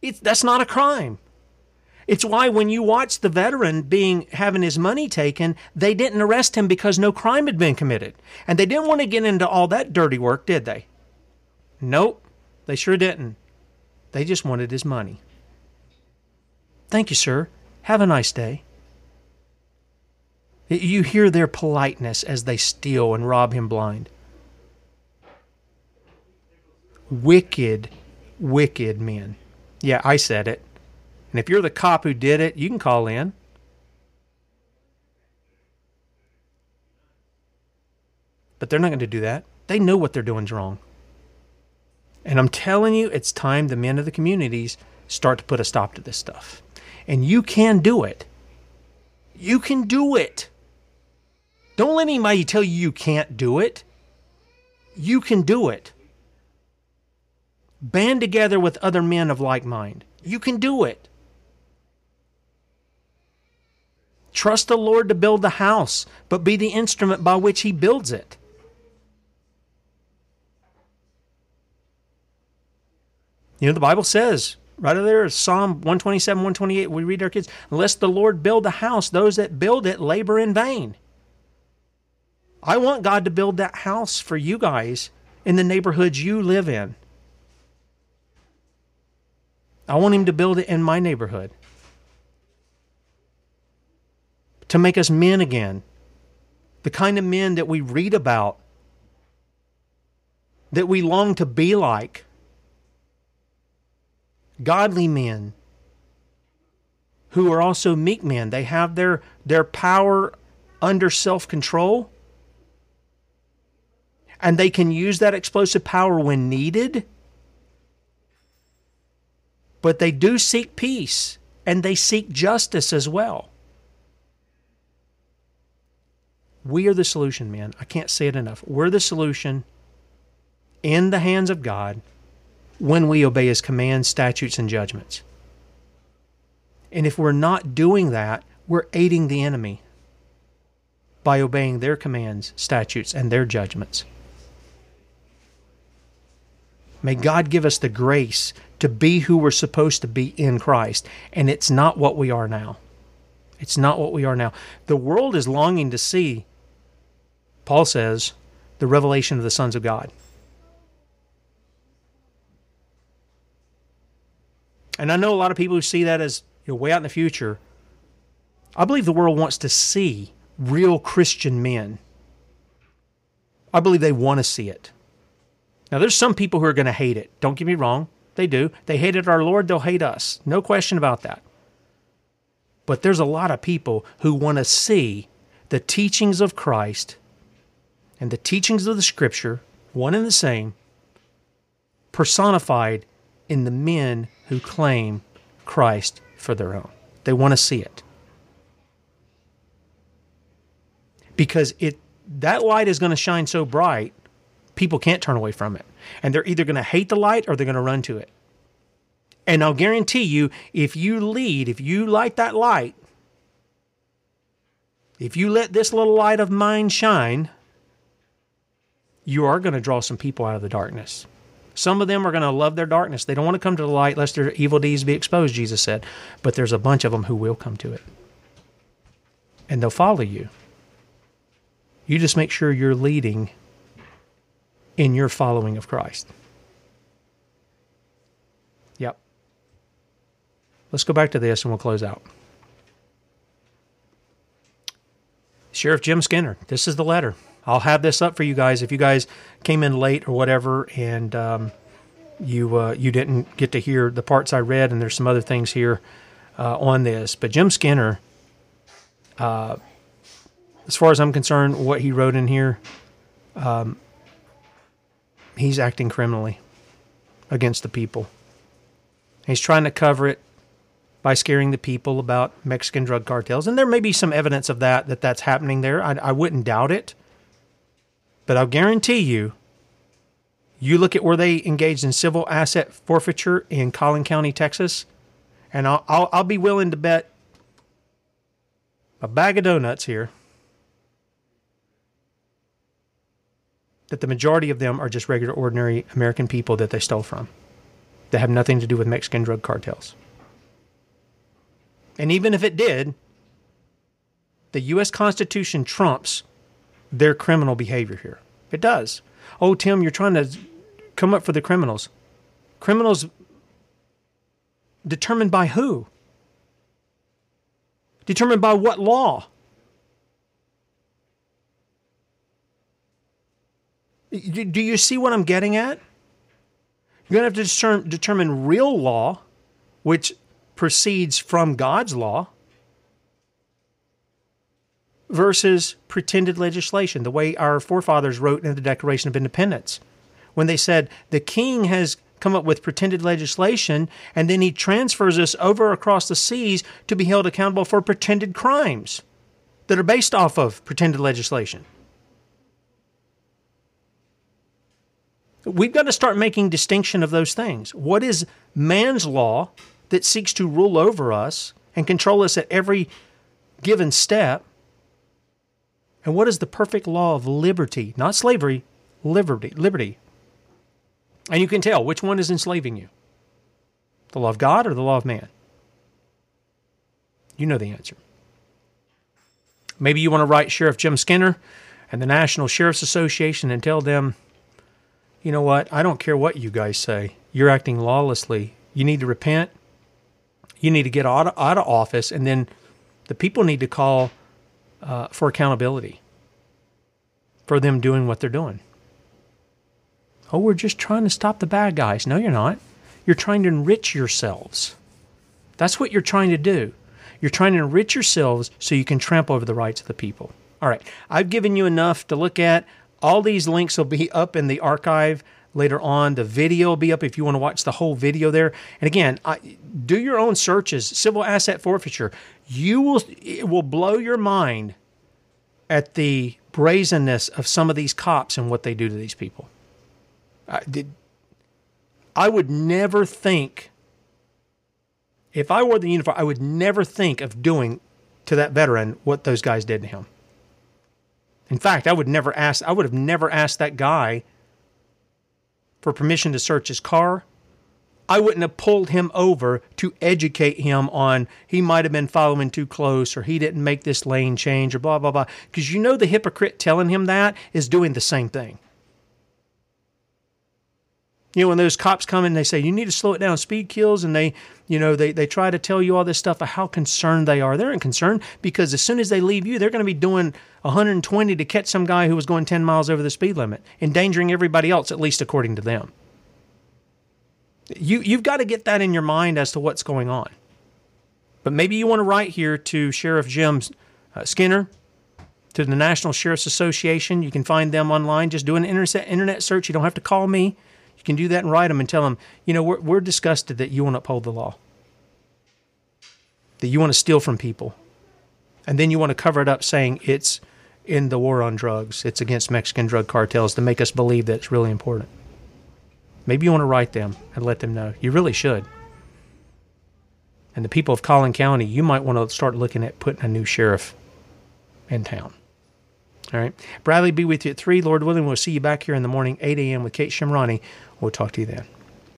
It's, that's not a crime. It's why when you watch the veteran being having his money taken, they didn't arrest him because no crime had been committed. And they didn't want to get into all that dirty work, did they? Nope, they sure didn't. They just wanted his money. Thank you, sir. Have a nice day. You hear their politeness as they steal and rob him blind. Wicked, wicked men. Yeah, I said it. And if you're the cop who did it, you can call in. But they're not going to do that. They know what they're doing is wrong. And I'm telling you, it's time the men of the communities start to put a stop to this stuff. And you can do it. You can do it. Don't let anybody tell you you can't do it. You can do it. Band together with other men of like mind. You can do it. Trust the Lord to build the house, but be the instrument by which He builds it. You know, the Bible says right there, Psalm 127, 128, we read our kids, unless the Lord build the house, those that build it labor in vain. I want God to build that house for you guys in the neighborhoods you live in. I want Him to build it in my neighborhood. To make us men again. The kind of men that we read about, that we long to be like. Godly men who are also meek men. They have their, their power under self control and they can use that explosive power when needed. But they do seek peace and they seek justice as well. We are the solution, man. I can't say it enough. We're the solution in the hands of God when we obey His commands, statutes, and judgments. And if we're not doing that, we're aiding the enemy by obeying their commands, statutes, and their judgments. May God give us the grace to be who we're supposed to be in Christ. And it's not what we are now. It's not what we are now. The world is longing to see, Paul says, the revelation of the sons of God. And I know a lot of people who see that as you know, way out in the future. I believe the world wants to see real Christian men. I believe they want to see it. Now, there's some people who are going to hate it. Don't get me wrong. They do. They hated our Lord, they'll hate us. No question about that. But there's a lot of people who want to see the teachings of Christ and the teachings of the Scripture, one and the same, personified in the men who claim Christ for their own. They want to see it. Because it that light is going to shine so bright people can't turn away from it. And they're either going to hate the light or they're going to run to it. And I'll guarantee you, if you lead, if you light that light, if you let this little light of mine shine, you are going to draw some people out of the darkness. Some of them are going to love their darkness. They don't want to come to the light lest their evil deeds be exposed, Jesus said. But there's a bunch of them who will come to it. And they'll follow you. You just make sure you're leading in your following of Christ. Yep. Let's go back to this and we'll close out. Sheriff Jim Skinner, this is the letter. I'll have this up for you guys if you guys came in late or whatever and um, you uh, you didn't get to hear the parts I read, and there's some other things here uh, on this. But Jim Skinner, uh, as far as I'm concerned, what he wrote in here, um, he's acting criminally against the people. He's trying to cover it by scaring the people about Mexican drug cartels. And there may be some evidence of that, that that's happening there. I, I wouldn't doubt it. But I'll guarantee you, you look at where they engaged in civil asset forfeiture in Collin County, Texas, and I'll, I'll, I'll be willing to bet a bag of donuts here that the majority of them are just regular, ordinary American people that they stole from that have nothing to do with Mexican drug cartels. And even if it did, the U.S. Constitution trumps their criminal behavior here. It does. Oh, Tim, you're trying to come up for the criminals. Criminals determined by who? Determined by what law? Do you see what I'm getting at? You're going to have to determine, determine real law, which proceeds from God's law, versus pretended legislation, the way our forefathers wrote in the Declaration of Independence, when they said the king has come up with pretended legislation and then he transfers us over across the seas to be held accountable for pretended crimes that are based off of pretended legislation. We've got to start making distinction of those things. What is man's law that seeks to rule over us and control us at every given step? And what is the perfect law of liberty, not slavery, liberty, liberty? And you can tell which one is enslaving you. The law of God or the law of man? You know the answer. Maybe you want to write Sheriff Jim Skinner and the National Sheriff's Association and tell them you know what? I don't care what you guys say. You're acting lawlessly. You need to repent. You need to get out of, out of office, and then the people need to call uh, for accountability for them doing what they're doing. Oh, we're just trying to stop the bad guys. No, you're not. You're trying to enrich yourselves. That's what you're trying to do. You're trying to enrich yourselves so you can trample over the rights of the people. All right, I've given you enough to look at. All these links will be up in the archive later on. The video will be up if you want to watch the whole video there. And again, I, do your own searches. Civil asset forfeiture. You will it will blow your mind at the brazenness of some of these cops and what they do to these people. I did. I would never think. If I wore the uniform, I would never think of doing to that veteran what those guys did to him. In fact, I would never ask I would have never asked that guy for permission to search his car. I wouldn't have pulled him over to educate him on he might have been following too close or he didn't make this lane change or blah blah blah because you know the hypocrite telling him that is doing the same thing. You know, when those cops come and they say, you need to slow it down, speed kills, and they, you know, they, they try to tell you all this stuff of how concerned they are. They're not concerned because as soon as they leave you, they're going to be doing 120 to catch some guy who was going 10 miles over the speed limit, endangering everybody else, at least according to them. You, you've got to get that in your mind as to what's going on. But maybe you want to write here to Sheriff Jim uh, Skinner, to the National Sheriff's Association. You can find them online. Just do an internet, internet search. You don't have to call me. You can do that and write them and tell them, you know, we're, we're disgusted that you want to uphold the law, that you want to steal from people. And then you want to cover it up saying it's in the war on drugs, it's against Mexican drug cartels to make us believe that it's really important. Maybe you want to write them and let them know. You really should. And the people of Collin County, you might want to start looking at putting a new sheriff in town. All right. Bradley be with you at 3. Lord willing, we'll see you back here in the morning, 8 a.m. with Kate Shemirani. We'll talk to you then.